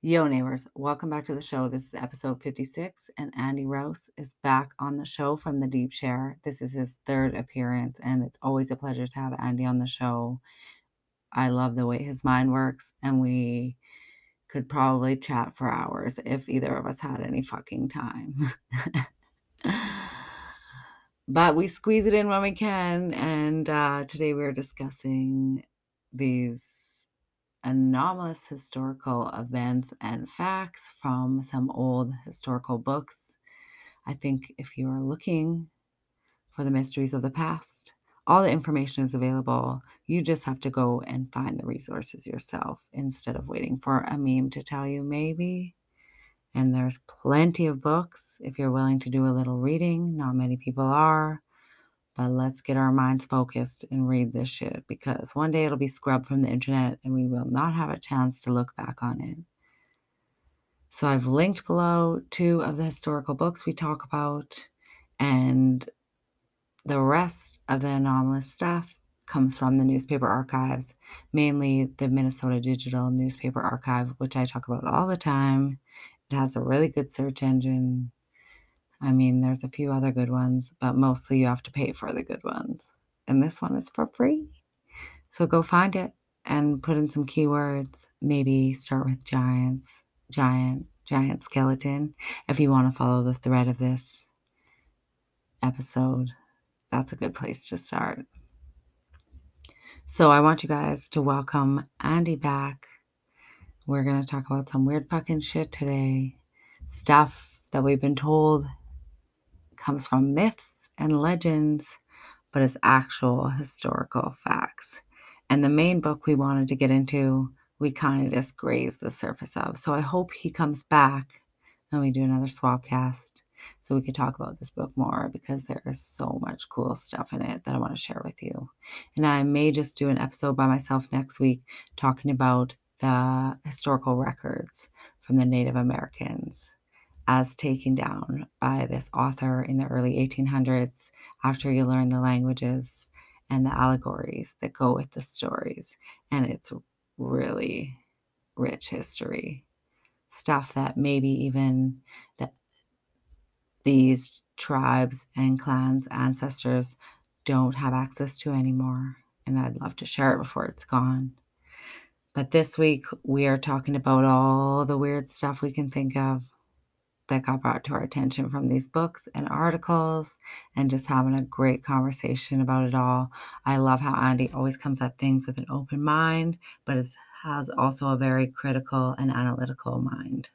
Yo, neighbors, welcome back to the show. This is episode 56, and Andy Rouse is back on the show from the Deep Share. This is his third appearance, and it's always a pleasure to have Andy on the show. I love the way his mind works, and we could probably chat for hours if either of us had any fucking time. but we squeeze it in when we can, and uh, today we're discussing these anomalous historical events and facts from some old historical books. I think if you are looking for the mysteries of the past, all the information is available. You just have to go and find the resources yourself instead of waiting for a meme to tell you, maybe. And there's plenty of books if you're willing to do a little reading. Not many people are. But let's get our minds focused and read this shit because one day it'll be scrubbed from the internet and we will not have a chance to look back on it. So I've linked below two of the historical books we talk about, and the rest of the anomalous stuff comes from the newspaper archives, mainly the Minnesota Digital Newspaper Archive, which I talk about all the time. It has a really good search engine. I mean, there's a few other good ones, but mostly you have to pay for the good ones. And this one is for free. So go find it and put in some keywords. Maybe start with giants, giant, giant skeleton. If you want to follow the thread of this episode, that's a good place to start. So I want you guys to welcome Andy back. We're going to talk about some weird fucking shit today. Stuff that we've been told comes from myths and legends, but is actual historical facts. And the main book we wanted to get into, we kind of just grazed the surface of. So I hope he comes back and we do another swapcast so we could talk about this book more because there is so much cool stuff in it that I want to share with you. And I may just do an episode by myself next week talking about the historical records from the Native Americans as taken down by this author in the early 1800s after you learn the languages and the allegories that go with the stories. And it's really rich history. Stuff that maybe even that these tribes and clans, ancestors don't have access to anymore. And I'd love to share it before it's gone. But this week, we are talking about all the weird stuff we can think of that got brought to our attention from these books and articles and just having a great conversation about it all. I love how Andy always comes at things with an open mind, but is, has also a very critical and analytical mind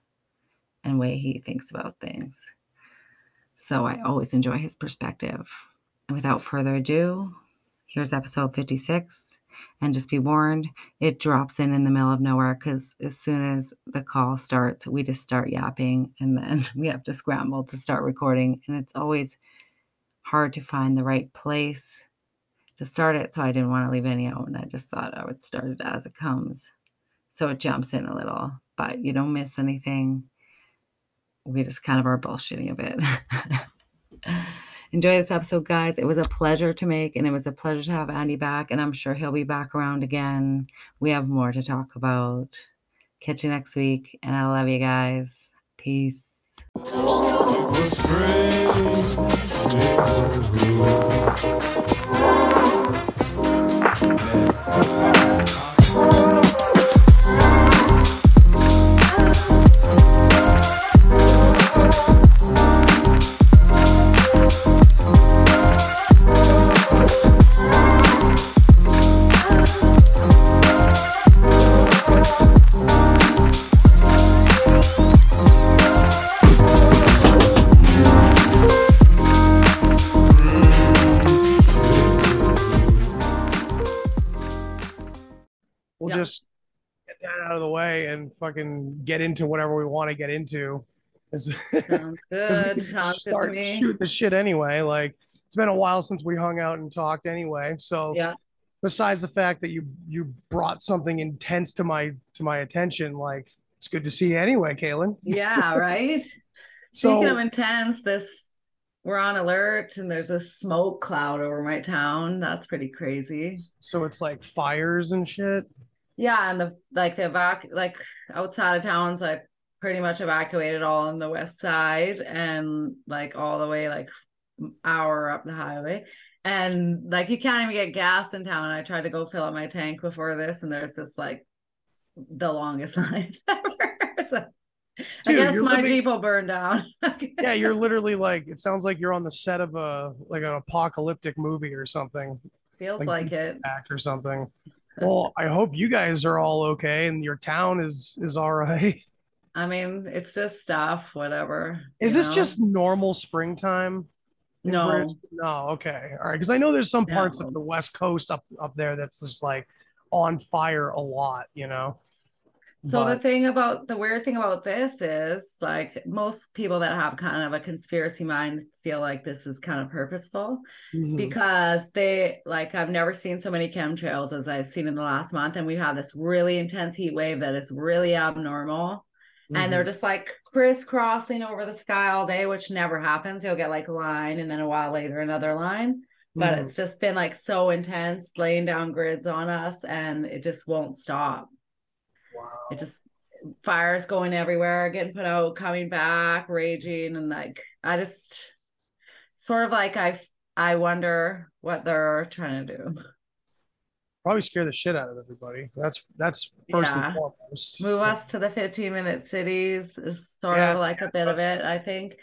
and way he thinks about things. So I always enjoy his perspective. And without further ado, here's episode 56 and just be warned it drops in in the middle of nowhere because as soon as the call starts we just start yapping and then we have to scramble to start recording and it's always hard to find the right place to start it so i didn't want to leave any out and i just thought i would start it as it comes. So it jumps in a little but you don't miss anything. We just kind of are bullshitting a bit enjoy this episode, guys. It was a pleasure to make, and it was a pleasure to have Andy back, and I'm sure he'll be back around again. We have more to talk about. Catch you next week, and I love you guys. Peace. Fucking get into whatever we want to get into. Sounds good. Sounds start good to me. shoot the shit anyway. Like it's been a while since we hung out and talked anyway. So Yeah. besides the fact that you you brought something intense to my to my attention, like it's good to see you anyway, Kalen. Yeah, right? So Speaking of intense, this we're on alert and there's a smoke cloud over my town. That's pretty crazy. so it's like fires and shit. Yeah, and the like the evac like outside of town's like pretty much evacuated all on the west side and like all the way like hour up the highway. And like you can't even get gas in town. I tried to go fill up my tank before this, and there's this like the longest lines ever. so, I guess my living- Jeep will burn down. Yeah, you're literally like it sounds like you're on the set of a like an apocalyptic movie or something, Feels like like it. act or something. Well, I hope you guys are all okay and your town is is all right. I mean, it's just stuff, whatever. Is this know? just normal springtime? no? No, okay. All right. Because I know there's some parts No. of the West Coast up up there that's just like on fire a lot, you know. So the thing about the weird thing about this is like most people that have kind of a conspiracy mind feel like this is kind of purposeful Mhm. because they like I've never seen so many chemtrails as I've seen in the last month and we've had this really intense heat wave that is really abnormal and they're Mhm. just like crisscrossing over the sky all day which never happens you'll get like a line and then a while later another line but Mhm. it's just been like so intense laying down grids on us and it just won't stop Wow. it just fires going everywhere getting put out coming back raging and like i just sort of like i i wonder what they're trying to do Probably scare the shit out of everybody. That's that's first Yeah. and foremost. move us to the 15 minute cities is sort Yes, of like a bit of it i think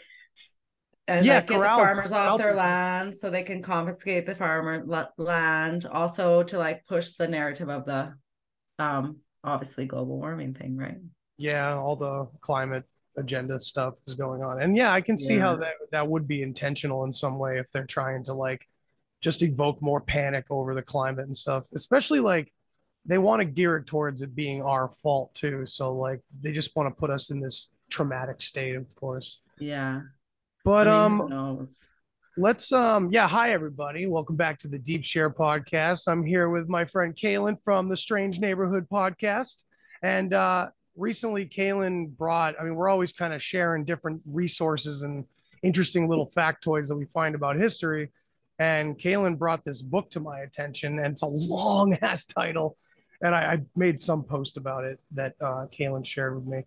and Yeah, like get corral- the farmers corral off their land so they can confiscate the farmer land also to like push the narrative of the um obviously global warming thing right yeah, all the climate agenda stuff is going on. And yeah, I can see how that that would be intentional in some way if they're trying to like just evoke more panic over the climate and stuff. Especially like they want to gear it towards it being our fault too. So like they just want to put us in this traumatic state, of course. yeah But I mean, um? Let's um yeah, hi everybody. Welcome back to the Deep Share podcast. I'm here with my friend Kalen from the Strange Neighborhood podcast. And uh recently Kalen brought, I mean, we're always kind of sharing different resources and interesting little factoids that we find about history. And Kalen brought this book to my attention, and it's a long ass title. And I, I made some post about it that uh, Kaylin shared with me.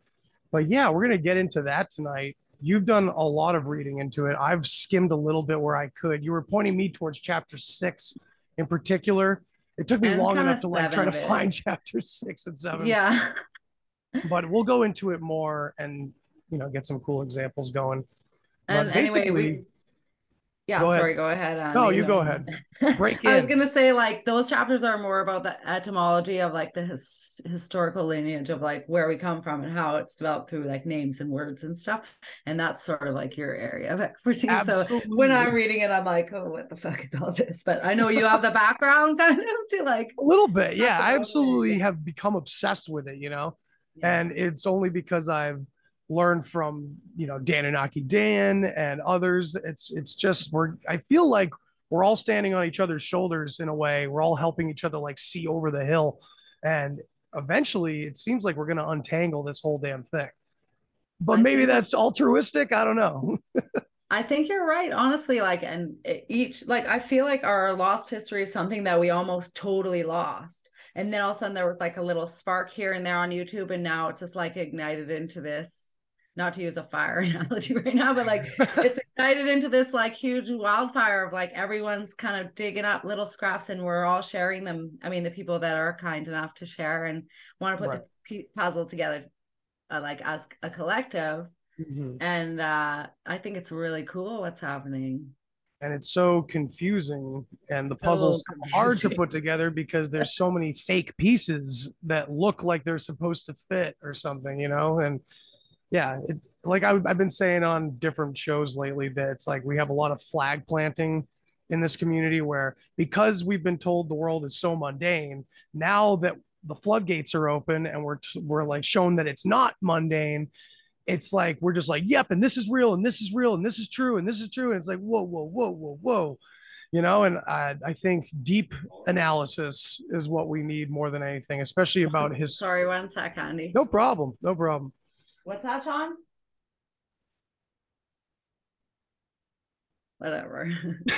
But yeah, we're gonna get into that tonight. You've done a lot of reading into it. I've skimmed a little bit where I could. You were pointing me towards chapter six in particular. It took me And long enough to like try to find chapter six and seven yeah but we'll go into it more and you know get some cool examples going. And But anyway, we basically- yeah, Go ahead. sorry, go ahead. Uh, Andy, No, you go ahead Break I was gonna say like those chapters are more about the etymology of like the his, historical lineage of like where we come from and how it's developed through like names and words and stuff. And that's sort of like your area of expertise. So when I'm reading it, I'm like, oh, what the fuck is all this? But I know you have the background kind of to like a little bit, yeah. I it. absolutely have become obsessed with it, you know, and it's only because I've learned from you know Dan Anaki Dan and others. It's it's just we're I feel like we're all standing on each other's shoulders in a way. We're all helping each other like see over the hill, and eventually it seems like we're gonna untangle this whole damn thing. But I maybe that's altruistic. I don't know. I think you're right, honestly. Like, and each, like, I feel like our lost history is something that we almost totally lost. And then all of a sudden there was like a little spark here and there on YouTube. And now it's just like ignited into this, not to use a fire analogy right now, but like it's ignited into this like huge wildfire of like everyone's kind of digging up little scraps and we're all sharing them. I mean, the people that are kind enough to share and want to put Right. the puzzle together, uh, like as a collective Mhm. and uh i think it's really cool what's happening and it's so confusing and the So puzzle's so hard to put together because there's so many fake pieces that look like they're supposed to fit or something you know and yeah it, like I, i've been saying on different shows lately that it's like we have a lot of flag planting in this community where because we've been told the world is so mundane now that the floodgates are open and we're we're like shown that it's not mundane it's like we're just like yep and this is real and this is real and this is true and this is true and it's like whoa whoa whoa whoa whoa you know and i, I think deep analysis is what we need more than anything especially about his sorry one sec andy. No problem no problem what's that sean whatever.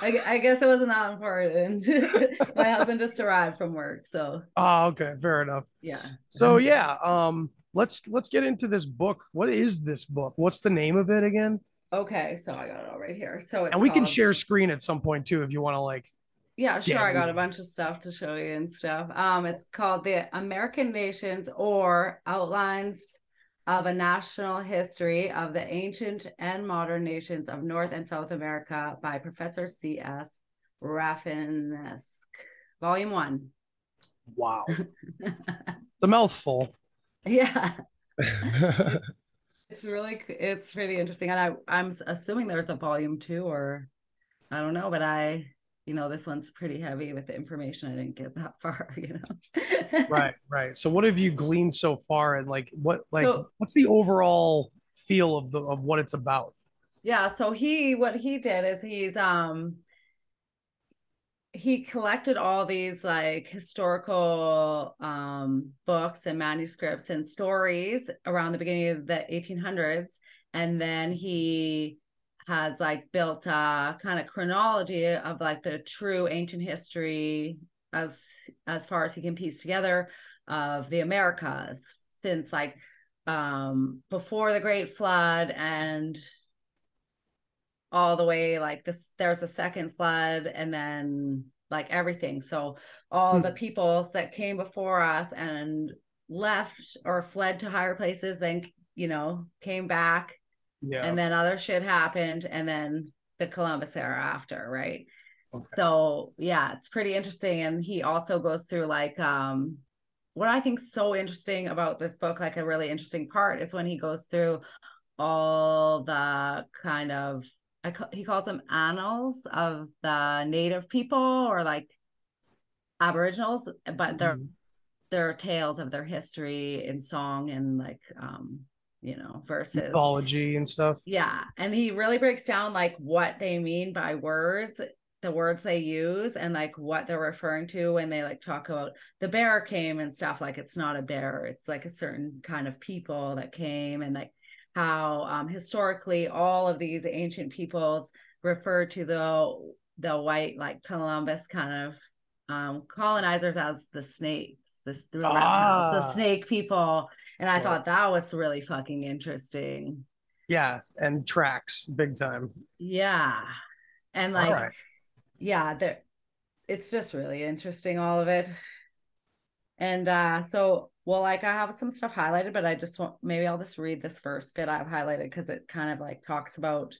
I, I, guess it was not that important. My husband just arrived from work, so. Oh, okay, fair enough. Yeah. So yeah, um, let's let's get into this book. What is this book? What's the name of it again? Okay, so I got it all right here. So and we called... can share screen at some point too if you want to like. Yeah, sure. I got a bunch of stuff to show you and stuff. Um, it's called the American Nations or Outlines of a National History of the Ancient and Modern Nations of North and South America by Professor C.S. Rafinesque, Volume One. Wow. the mouthful. Yeah. it's really it's pretty interesting. And I, I'm assuming there's a volume two or I don't know, but I you know, this one's pretty heavy with the information. I didn't get that far, you know. right, right. So what have you gleaned so far and like what like so, what's the overall feel of the of what it's about? Yeah, so he what he did is he's um he collected all these like historical um books and manuscripts and stories around the beginning of the 1800s and then he has like built a kind of chronology of like the true ancient history as as far as he can piece together of the Americas since like um before the great flood and all the way like this there's a second flood and then like everything so all hmm. the peoples that came before us and left or fled to higher places then you know came back yeah. And then other shit happened and then the Columbus era after, right? Okay. So yeah, it's pretty interesting. And he also goes through like um what I think so interesting about this book, like a really interesting part is when he goes through all the kind of I, he calls them annals of the native people or like aboriginals but they're mm-hmm. they're tales of their history in song and like um you know, versus mythology and stuff. Yeah. And he really breaks down like what they mean by words, the words they use, and like what they're referring to when they like talk about the bear came and stuff. Like it's not a bear, it's like a certain kind of people that came, and like how um, historically all of these ancient peoples refer to the the white like Columbus kind of um, colonizers as the snakes, the, the reptiles, ah. the snake people and I yeah. thought that was really fucking interesting. Yeah, and tracks big time. Yeah. And like right. yeah, there it's just really interesting all of it. And uh so well like I have some stuff highlighted, but I just want maybe I'll just read this first bit I've highlighted because it kind of like talks about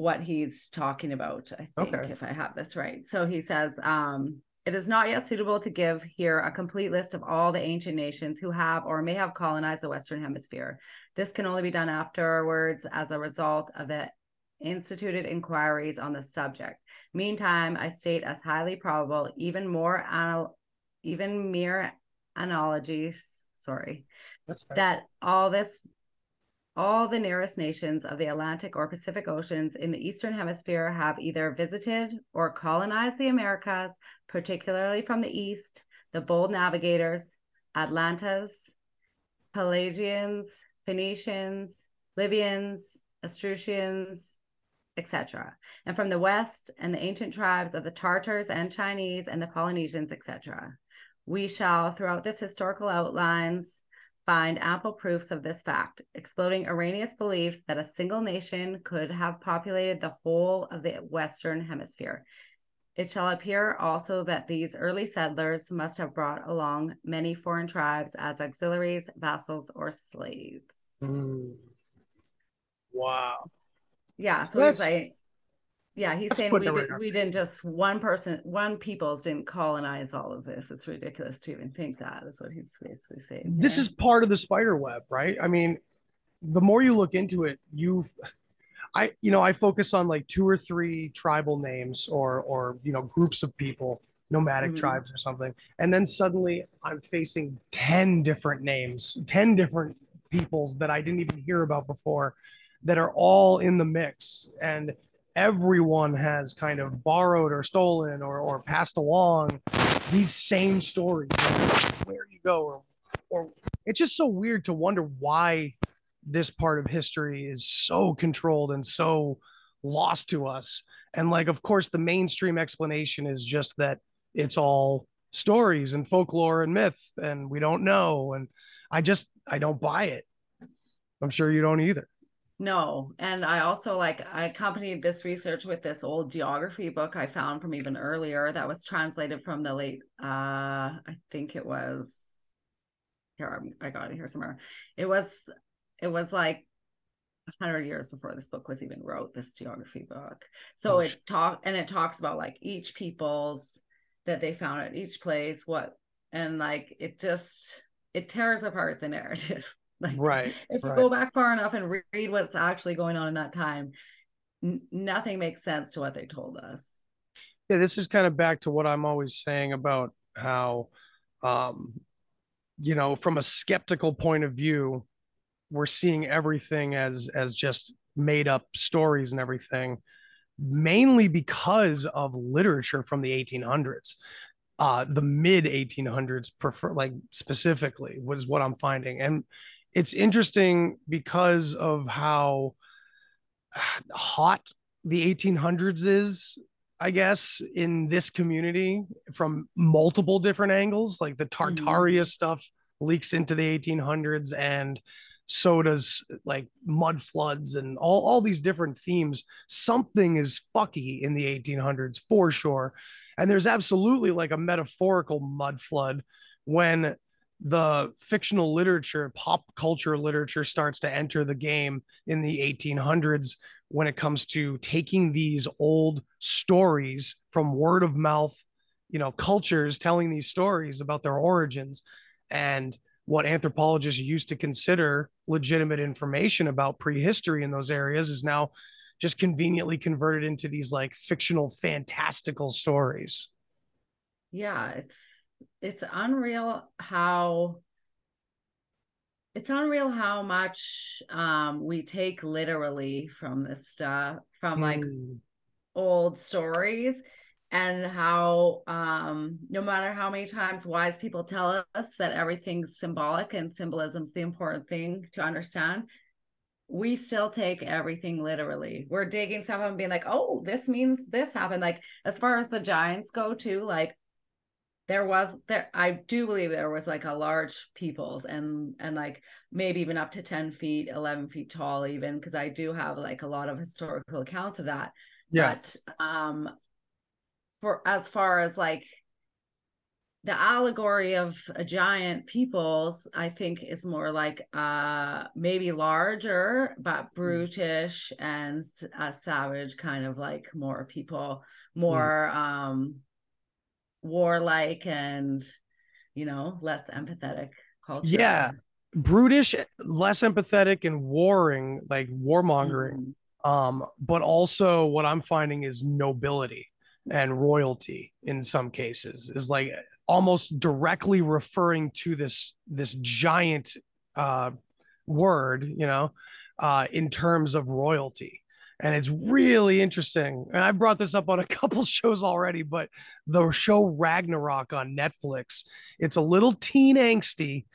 what he's talking about, I think, okay. if I have this right. So he says, um, it is not yet suitable to give here a complete list of all the ancient nations who have or may have colonized the Western Hemisphere. This can only be done afterwards as a result of the instituted inquiries on the subject. Meantime, I state as highly probable, even more anal- even mere analogies, sorry, that all this all the nearest nations of the Atlantic or Pacific Oceans in the Eastern Hemisphere have either visited or colonized the Americas, particularly from the East, the bold navigators, Atlantas, Pelasgians, Phoenicians, Libyans, Etruscans, etc., and from the West and the ancient tribes of the Tartars and Chinese and the Polynesians, etc. We shall, throughout this historical outlines, find ample proofs of this fact, exploding erroneous beliefs that a single nation could have populated the whole of the Western Hemisphere. It shall appear also that these early settlers must have brought along many foreign tribes as auxiliaries, vassals, or slaves. Mm. Wow. Yeah. So, so it's like, yeah, he's saying we, did, we didn't just one person, one peoples didn't colonize all of this. It's ridiculous to even think that is what he's basically saying. This is part of the spider web, right? I mean, the more you look into it, you, I, you know, I focus on like two or three tribal names or, or, you know, groups of people, nomadic mm-hmm. tribes or something. And then suddenly I'm facing 10 different names, 10 different peoples that I didn't even hear about before that are all in the mix. And, everyone has kind of borrowed or stolen or, or passed along these same stories where you go or, or it's just so weird to wonder why this part of history is so controlled and so lost to us. And like, of course, the mainstream explanation is just that it's all stories and folklore and myth, and we don't know. And I just I don't buy it. I'm sure you don't either. No. And I also like I accompanied this research with this old geography book I found from even earlier that was translated from the late uh I think it was here I got it here somewhere. It was it was like 100 years before this book was even wrote this geography book so it talk and it talks about like each people's that they found at each place what and like it just it tears apart the narrative like right if right. you go back far enough and read what's actually going on in that time n- nothing makes sense to what they told us. Yeah this is kind of back to what i'm always saying about how um you know from a skeptical point of view we're seeing everything as as just made up stories and everything mainly because of literature from the 1800s uh the mid 1800s prefer like specifically was what i'm finding. And it's interesting because of how hot the 1800s is i guess in this community from multiple different angles like the tartaria mm-hmm. stuff leaks into the 1800s and so does like mud floods and all, all these different themes. Something is fucky in the 1800s for sure. And there's absolutely like a metaphorical mud flood when the fictional literature, pop culture literature starts to enter the game in the 1800s when it comes to taking these old stories from word of mouth, you know, cultures telling these stories about their origins and what anthropologists used to consider legitimate information about prehistory in those areas is now just conveniently converted into these like fictional fantastical stories. Yeah it's it's unreal how it's unreal how much um we take literally from this stuff from like mm. old stories and how um, no matter how many times wise people tell us that everything's symbolic and symbolism's the important thing to understand we still take everything literally we're digging stuff and being like oh this means this happened like as far as the giants go too like there was there i do believe there was like a large peoples and and like maybe even up to 10 feet 11 feet tall even because i do have like a lot of historical accounts of that yeah. but um for as far as like the allegory of a giant peoples i think is more like uh maybe larger but hmm. brutish and uh, savage kind of like more people more mm. um warlike and you know less empathetic culture yeah brutish less empathetic and warring like warmongering mm. um but also what i'm finding is nobility and royalty in some cases is like almost directly referring to this this giant uh, word, you know, uh, in terms of royalty. And it's really interesting. And I brought this up on a couple shows already, but the show Ragnarok on Netflix, it's a little teen angsty,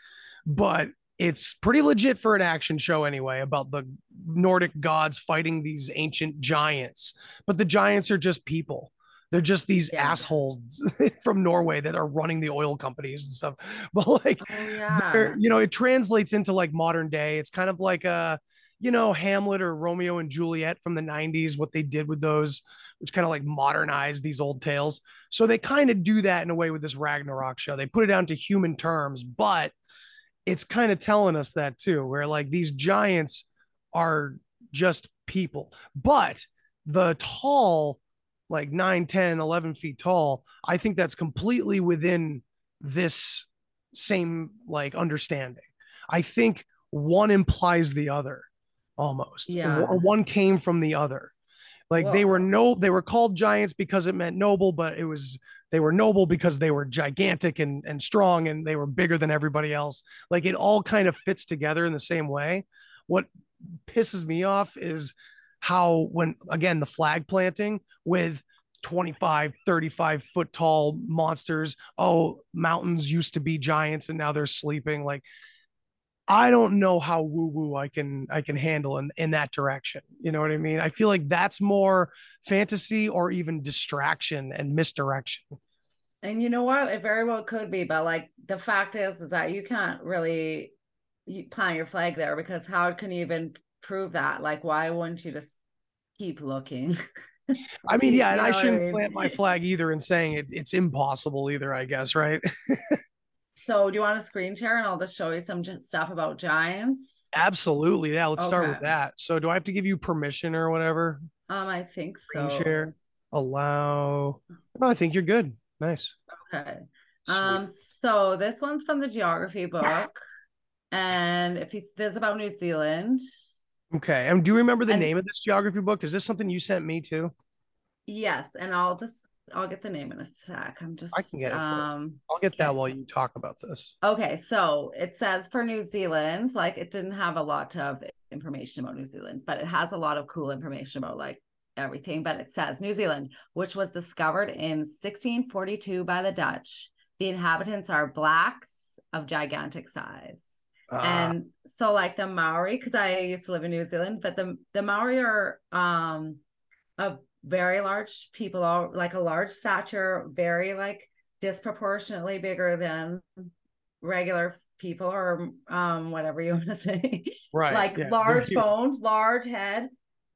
but it's pretty legit for an action show anyway about the Nordic gods fighting these ancient giants. But the giants are just people they're just these yeah. assholes from Norway that are running the oil companies and stuff. But like, oh, yeah. you know, it translates into like modern day. It's kind of like a, you know, Hamlet or Romeo and Juliet from the 90s, what they did with those, which kind of like modernized these old tales. So they kind of do that in a way with this Ragnarok show. They put it down to human terms, but it's kind of telling us that too, where like these giants are just people. But the tall like 9 10 11 feet tall i think that's completely within this same like understanding i think one implies the other almost yeah. one came from the other. Like Whoa. they were no they were called giants because it meant noble but it was they were noble because they were gigantic and and strong and they were bigger than everybody else. Like it all kind of fits together in the same way. What pisses me off is how when again the flag planting with 25 35 foot tall monsters oh mountains used to be giants and now they're sleeping. Like I don't know how woo woo I can I can handle in in that direction. You know what I mean? I feel like that's more fantasy or even distraction and misdirection. And you know what? It very well could be, but like the fact is, is that you can't really plant your flag there because how can you even prove that? Like, why wouldn't you just keep looking? I mean, yeah, and I shouldn't plant my flag either in saying it, it's impossible either, I guess, right? so, do you want to screen share and I'll just show you some stuff about giants? Absolutely. Yeah, let's okay. start with that. So, do I have to give you permission or whatever? Um, I think screen so. share, allow. Oh, I think you're good. Nice. Okay. Sweet. Um, so this one's from the geography book, and if he's this about New Zealand. Okay. And do you remember the and, name of this geography book? Is this something you sent me too? Yes, and I'll just I'll get the name in a sec. I'm just I can get it. Um I'll get that while you talk about this. Okay, so it says for New Zealand, like it didn't have a lot of information about New Zealand, but it has a lot of cool information about like everything, but it says New Zealand, which was discovered in 1642 by the Dutch. The inhabitants are blacks of gigantic size. Uh, and so like the Maori, because I used to live in New Zealand, but the the Maori are um a very large people, all like a large stature, very like disproportionately bigger than regular people or um whatever you want to say. Right. like yeah. large bones, large head,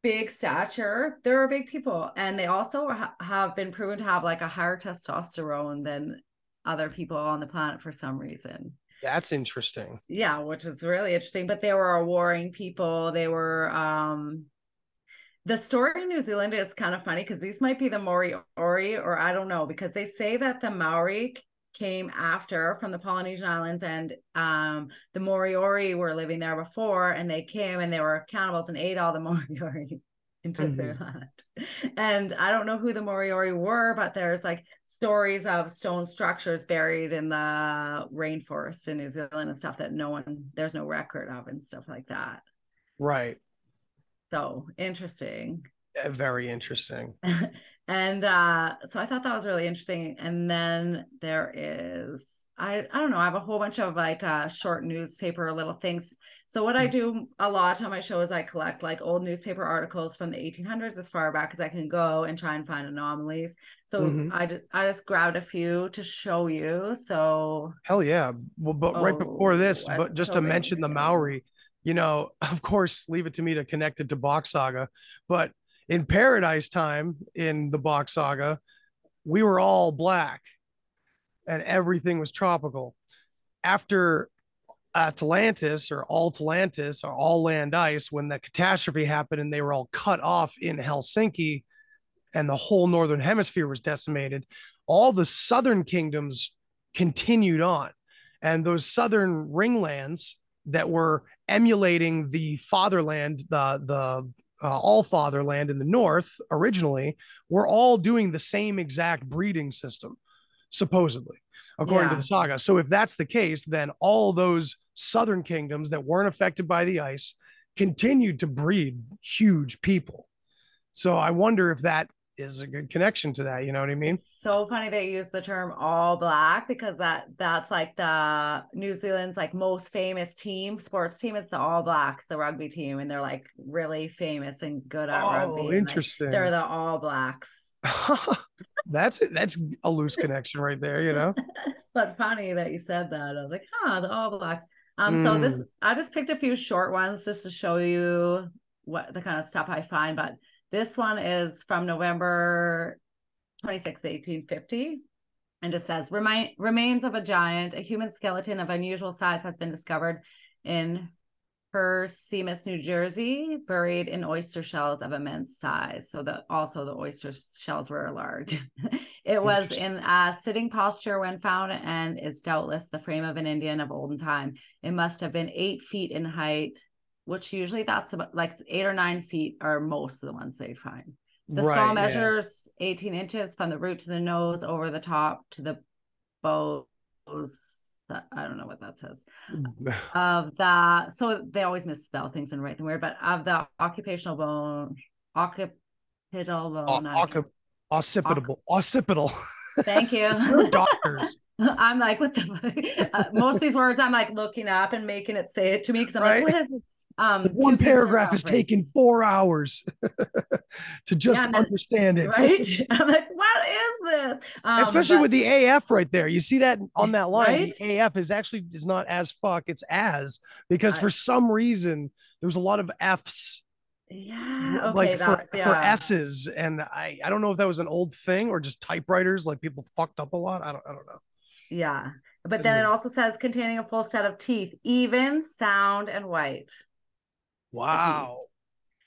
big stature. There are big people, and they also ha- have been proven to have like a higher testosterone than other people on the planet for some reason. That's interesting. Yeah, which is really interesting. But they were a warring people. They were um the story in New Zealand is kind of funny because these might be the Moriori, or I don't know, because they say that the Maori came after from the Polynesian Islands, and um, the Moriori were living there before, and they came and they were cannibals and ate all the Moriori into mm-hmm. their land. And I don't know who the Moriori were, but there's like stories of stone structures buried in the rainforest in New Zealand and stuff that no one there's no record of and stuff like that. Right. So interesting. very interesting. and uh, so I thought that was really interesting. And then there is I I don't know, I have a whole bunch of like uh, short newspaper little things. So what I mm. do a lot on my show is I collect like old newspaper articles from the 1800s as far back as I can go and try and find anomalies. So mm-hmm. I, I just grabbed a few to show you. So hell yeah. Well, but oh, right before this, but just to mention the Maori, you know, of course, leave it to me to connect it to Bock Saga. But in Paradise Time in the Bock Saga, we were all black and everything was tropical. After Atlantis or Atlantis or all land ice, when the catastrophe happened and they were all cut off in Helsinki and the whole northern hemisphere was decimated, all the southern kingdoms continued on. And those southern ringlands that were emulating the fatherland, the the uh, all fatherland in the north originally, were all doing the same exact breeding system, supposedly, according yeah. to the saga. So if that's the case, then all those southern kingdoms that weren't affected by the ice continued to breed huge people. So I wonder if that is a good connection to that. You know what I mean? so funny they use the term all black because that that's like the New Zealand's like most famous team, sports team is the All Blacks, the rugby team, and they're like really famous and good at rugby. oh, rugby. Interesting. Like, they're the All Blacks. that's it. That's a loose connection right there, you know. but funny that you said that. I was like, huh, the All Blacks. Um, mm. so this hmm. I just picked a few short ones just to show you what the kind of stuff I find, but this one is from November 26, 1850. And it says Remi- remains of a giant, a human skeleton of unusual size has been discovered in Persemus, New Jersey, buried in oyster shells of immense size. So the also the oyster shells were large. it was in a sitting posture when found and is doubtless the frame of an Indian of olden time. It must have been eight feet in height, which usually that's about like eight or nine feet are most of the ones they find. The right, skull measures yeah. 18 inches from the root to the nose, over the top to the bows. I don't know what that says. of the so they always misspell things and write them weird, but of the occupational bone, occipital bone, o- occipital, occipital. Thank you. You're doctors. I'm like, what the uh, most of these words I'm like looking up and making it say it to me because I'm Right. like, what is this? Um, one two things are paragraph is right? taking four hours to just Yeah, understand it. right. I'm like, what is this? Um, Especially but- with the AF right there. You see that on that line. Right? The AF is actually is not as fuck, it's as because I- for some reason there's a lot of F's yeah, okay, like for, that's for. S's. And I, I don't know if that was an old thing or just typewriters, like people fucked up a lot. I don't I don't know. Yeah. But then it also says containing a full set of teeth, even, sound, and white, Wow.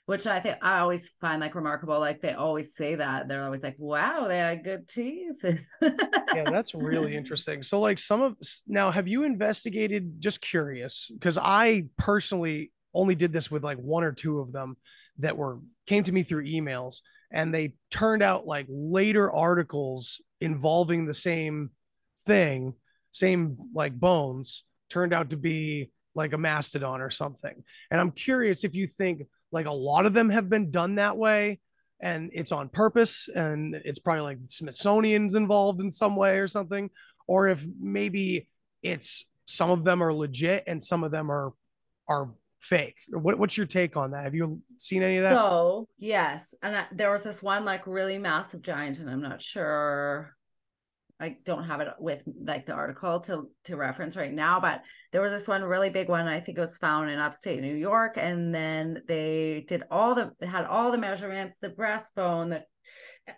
which I think I always find like remarkable. Like they always say that. They're always like, wow, they had good teeth. yeah that's really interesting so like some of now have you investigated just curious because i personally only did this with like one or two of them that were came to me through emails and they turned out like later articles involving the same thing same like bones turned out to be like a mastodon or something and i'm curious if you think like a lot of them have been done that way and it's on purpose and it's probably like the Smithsonian's involved in some way or something, or if maybe it's some of them are legit and some of them are are fake. What, what's your take on that? Have you seen any of that? So yes, and I, there was this one like really massive giant, and I'm not sure. I don't have it with like the article to to reference right now, but there was this one really big one. I think it was found in upstate New York, and then they did all the had all the measurements, the breastbone, the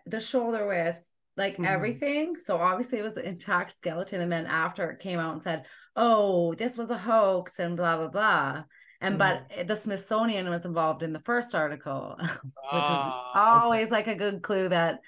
the shoulder width, like Mhm. everything. So obviously it was an intact skeleton, and then after it came out and said, "Oh, this was a hoax," and blah blah blah. And but the Smithsonian was involved in the first article, which is Ah, okay. always like a good clue that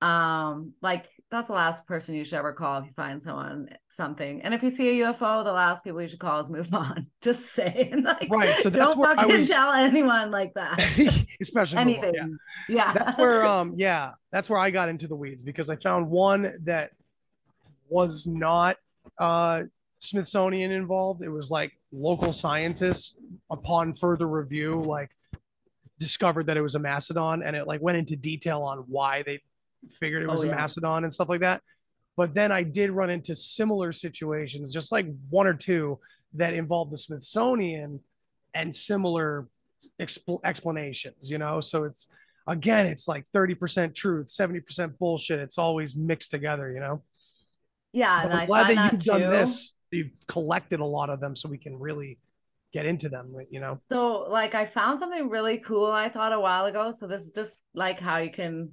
um like that's the last person you should ever call if you find someone something. And if you see a ufo the last people you should call is move on. Just saying like Right, so that's don't where I fucking was- tell anyone like that. Especially anything yeah. yeah, that's where um yeah that's where i got into the weeds because i found one that was not uh smithsonian involved. It was like local scientists upon further review like discovered that it was a mastodon and it like went into detail on why they figured it Oh, was a yeah. mastodon and stuff like that. But then i did run into similar situations just like one or two that involved the smithsonian and similar expl- explanations you know? So it's again it's like 30% truth 70% bullshit. It's always mixed together you know? Yeah i'm glad that that you've done this. You've collected a lot of them so we can really get into them you know? So, like, I found something really cool, I thought a while ago. So, this is just like how you can,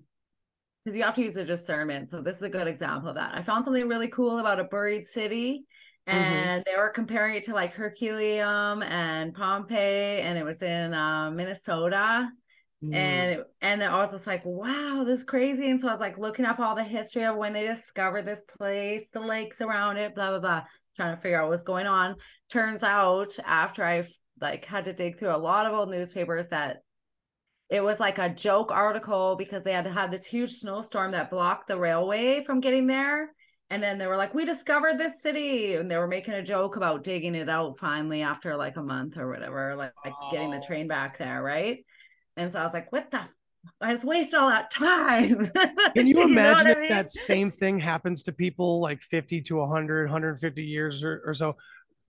because you have to use a discernment. So, this is a good example of that. I found something really cool about a buried city, Mhm. and they were comparing it to like Herculaneum and Pompeii, and it was in uh, Minnesota. Mm. And and I was just like, wow, this is crazy. And so I was like looking up all the history of when they discovered this place, the lakes around it, blah blah blah, trying to figure out what's going on. Turns out after I've like had to dig through a lot of old newspapers that it was like a joke article because they had had this huge snowstorm that blocked the railway from getting there. And then they were like, we discovered this city. And they were making a joke about digging it out finally after like a month or whatever, like, like getting the train back there. Right. And so I was like, what the? f- I just wasted all that time. Can you what imagine I if mean? that same thing happens to people like 50 to 100, 150 years or, or so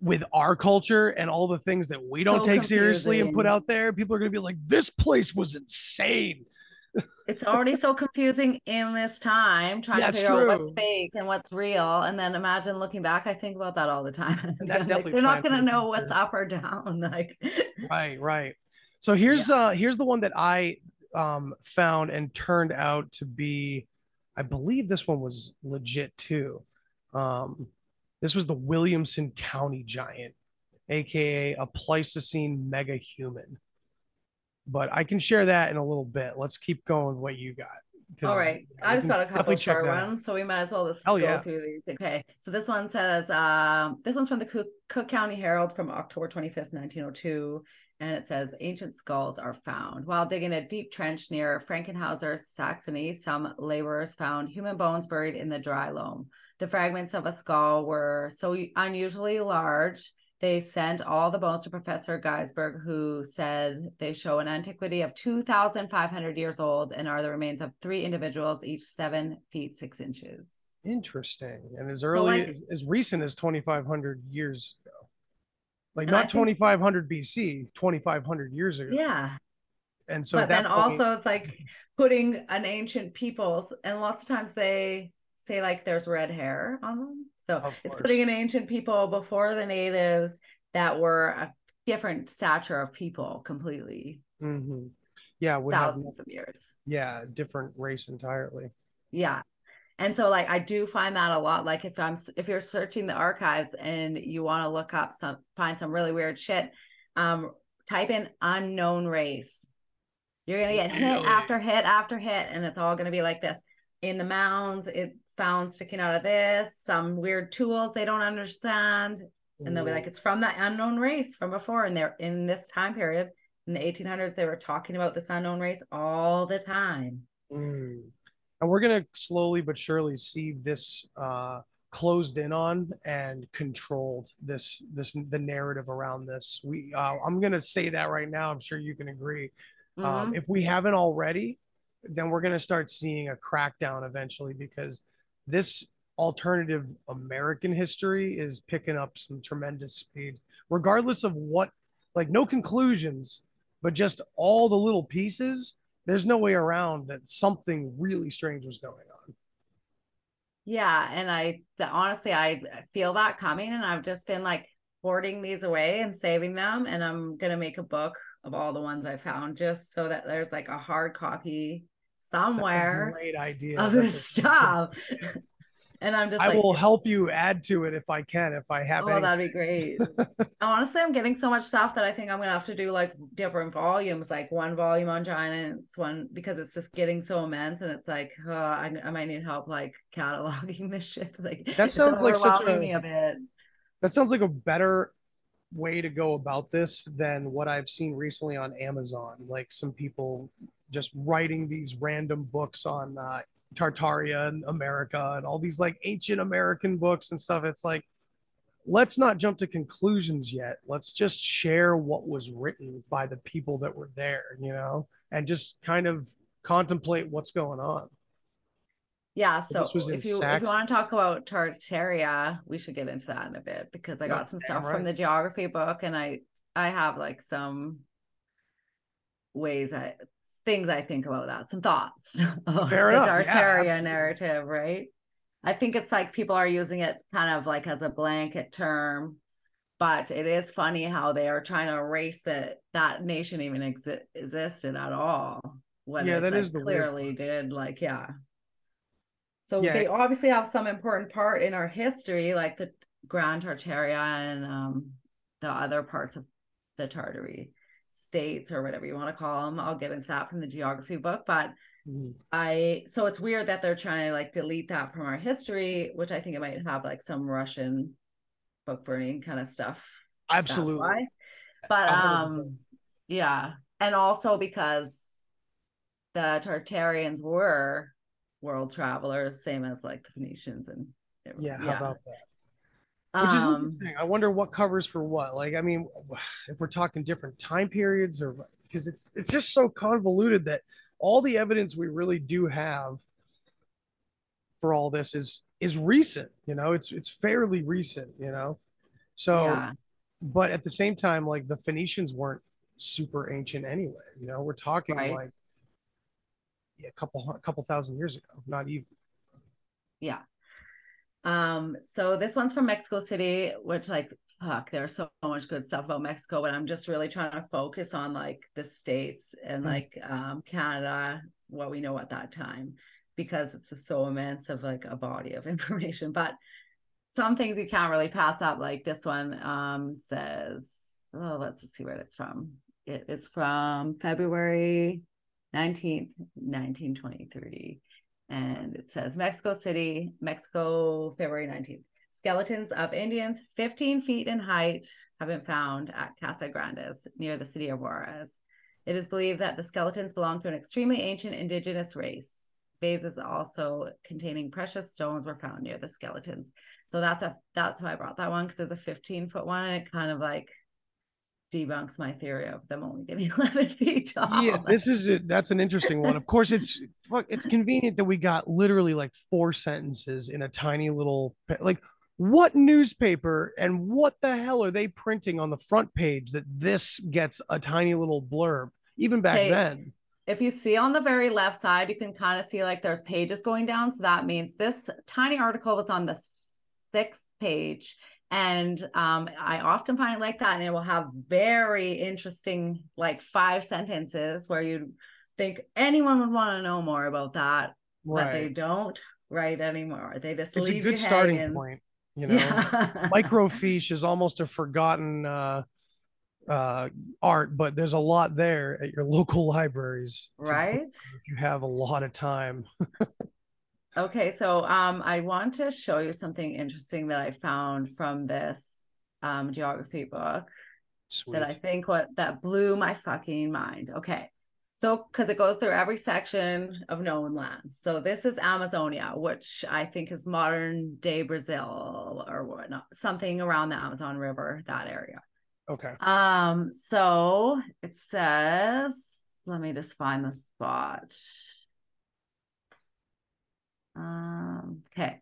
with our culture and all the things that we don't So take seriously and put out there? People are going to be like, this place was insane. it's already so confusing in this time trying That's to figure out what's fake and what's real. And then imagine looking back, I think about that all the time. That's Like, definitely they're not gonna know future. what's up or down. Like Right, right. So here's uh here's the one that I um found and turned out to be I believe this one was legit too. Um this was the Williamson County giant, aka a Pleistocene mega human. But I can share that in a little bit. Let's keep going with what you got. All right. I just got a couple short ones, so we might as well just Hell go yeah. through these. Okay. So this one says, um, this one's from the Cook, Cook County Herald from October 25th, 1902. And it says, ancient skulls are found. While digging a deep trench near Frankenhauser, Saxony, some laborers found human bones buried in the dry loam. The fragments of a skull were so unusually large they sent all the bones to Professor Geisberg, who said they show an antiquity of 2,500 years old and are the remains of three individuals, each seven feet six inches. Interesting. And as early like- as, as recent as 2,500 years. Like And not think- 2,500 BC, 2,500 years ago. Yeah. And so but then point- also it's like putting an ancient people's and lots of times they say like there's red hair on them. So it's course. putting an ancient people before the natives that were a different stature of people completely Mhm. yeah, would have thousands of years. yeah, different race entirely. Yeah. And so like I do find that a lot like if I'm if you're searching the archives and you want to look up some find some really weird shit um type in unknown race. You're going to get hit Really? after hit after hit and it's all going to be like this. In the mounds it found sticking out of this some weird tools they don't understand and they'll be like it's from the unknown race from before and they're in this time period in the 1800s they were talking about this unknown race all the time. Mm. And we're gonna slowly but surely see this uh, closed in on and controlled. This this the narrative around this. We uh, I'm gonna say that right now. I'm sure you can agree. Mhm. Um, if we haven't already, then we're gonna start seeing a crackdown eventually because this alternative American history is picking up some tremendous speed, regardless of what. Like no conclusions, but just all the little pieces there's no way around that something really strange was going on. Yeah, and I the, honestly I feel that coming, and I've just been like hoarding these away and saving them, and I'm gonna make a book of all the ones I found, just so that there's like a hard copy somewhere great idea. of this stuff. and I'm just I like, will help you add to it if I can. If I have oh, any. that'd be great. Honestly, I'm getting so much stuff that I think I'm gonna have to do like different volumes, like one volume on giants, one because it's just getting so immense, and it's like, uh, I, I might need help like cataloging this shit. Like That sounds like such a- a bit. That sounds like a better way to go about this than what I've seen recently on Amazon. Like some people just writing these random books on uh, Tartaria and America and all these like ancient American books and stuff. It's like, let's not jump to conclusions yet. Let's just share what was written by the people that were there, you know, and just kind of contemplate what's going on. Yeah, So so, if you if you want to talk about Tartaria, we should get into that in a bit because I got some stuff right. from the geography book and I I have like some ways I things I think about that, some thoughts Fair the enough, yeah, Tartaria narrative, right? I think it's like people are using it kind of like as a blanket term, but it is funny how they are trying to erase that that nation even exi- existed at all. When Yeah, that like, is the clearly did like yeah. So Yeah. they obviously have some important part in our history, like the Grand Tartaria and um, the other parts of the Tartary states or whatever you want to call them. I'll get into that from the geography book, but Mhm. I so it's weird that they're trying to like delete that from our history, which I think it might have like some Russian book burning kind of stuff. Absolutely. But A hundred percent. um yeah. And also because the Tartarians were world travelers, same as like the Phoenicians and Yeah, how about that? Um, Which is interesting. I wonder what covers for what. Like, I mean, if we're talking different time periods, or because it's it's just so convoluted that all the evidence we really do have for all this is is recent. You know, it's it's fairly recent. You know, so yeah. but at the same time, like the Phoenicians weren't super ancient anyway. You know, we're talking Right. like yeah, a couple hun- couple thousand years ago, not even. Yeah. Um, so this one's from Mexico City, which like fuck, there's so much good stuff about Mexico, but I'm just really trying to focus on like the states and Mm. like um Canada, what we know at that time, because it's so immense of like a body of information. But some things you can't really pass up, like this one um says, oh, let's see where it's from. It is from February 19th, 1923 and it says Mexico City, Mexico, February 19th. Skeletons of Indians 15 feet in height have been found at Casa Grandes near the city of Juarez. It is believed that the skeletons belong to an extremely ancient indigenous race. Vases also containing precious stones were found near the skeletons. So that's a that's why I brought that one because there's a 15 foot one and it kind of like debunks my theory of them only getting 11 feet tall. Yeah, this is it. That's an interesting one. Of course, it's it's convenient that we got literally like four sentences in a tiny little like what newspaper and what the hell are they printing on the front page that this gets a tiny little blurb even back hey, then if you see on the very left side you can kind of see like there's pages going down so that means this tiny article was on the sixth page and um, i often find it like that and it will have very interesting like five sentences where you think anyone would want to know more about that right. but they don't write anymore. They just it's a good starting point you know? Yeah. microfiche is almost a forgotten uh uh art but there's a lot there at your local libraries right? if you have a lot of time Okay, so um, I want to show you something interesting that I found from this um, geography book Sweet. that I think what that blew my fucking mind. Okay, so because it goes through every section of known lands. So this is Amazonia, which I think is modern day Brazil or whatnot, something around the Amazon River, that area. Okay. Um. So it says, let me just find the spot. Um, okay.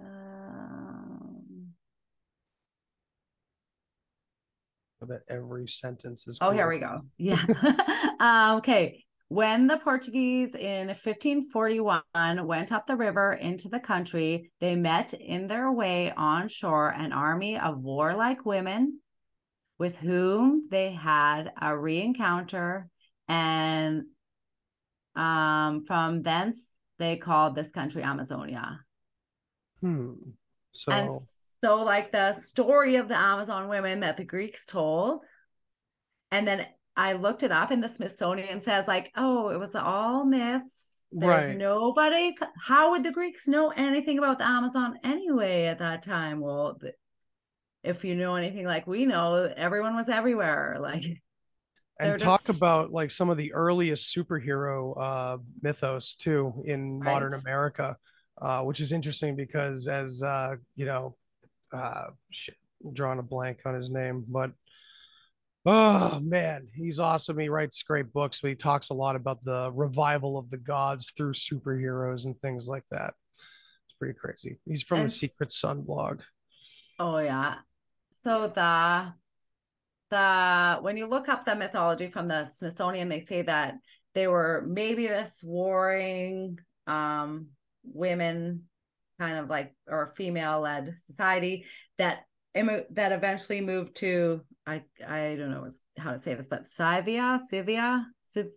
Um, that every sentence is. Oh, here we go. Yeah. um, okay. When the Portuguese in 1541 went up the river into the country, they met in their way on shore an army of warlike women with whom they had a re-encounter and um, from thence, they called this country Amazonia. Hmm. So, and so, like the story of the Amazon women that the Greeks told, and then I looked it up, and the Smithsonian says, like, oh, it was all myths. There's right. nobody. How would the Greeks know anything about the Amazon anyway at that time? Well, if you know anything like we know, everyone was everywhere. Like, and talk just... about like some of the earliest superhero uh, mythos too in right. modern America, uh, which is interesting because as uh, you know, uh, shit, drawing a blank on his name, but oh man, he's awesome. He writes great books, but he talks a lot about the revival of the gods through superheroes and things like that. It's pretty crazy. He's from and... the Secret Sun blog. Oh yeah. So the the when you look up the mythology from the Smithsonian, they say that they were maybe this warring um, women, kind of like or female led society that that eventually moved to I I don't know how to say this, but Scythia, Scythia, Scythia.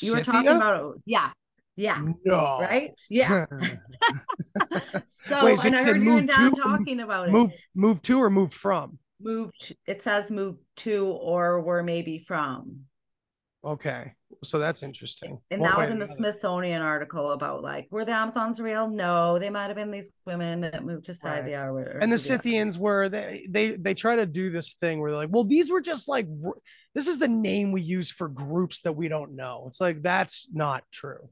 You were talking about yeah, yeah. No. Right? Yeah. so Wait, and I heard you and talking about move, it. Move move to or move from? Moved it says moved to or were maybe from. Okay so that's interesting. And that was in the smithsonian article about like were the amazons real? No they might have been these women that moved to scythia right. or, or and the scythians were they they they try to do this thing where they're like well these were just like this is the name we use for groups that we don't know. It's like that's not true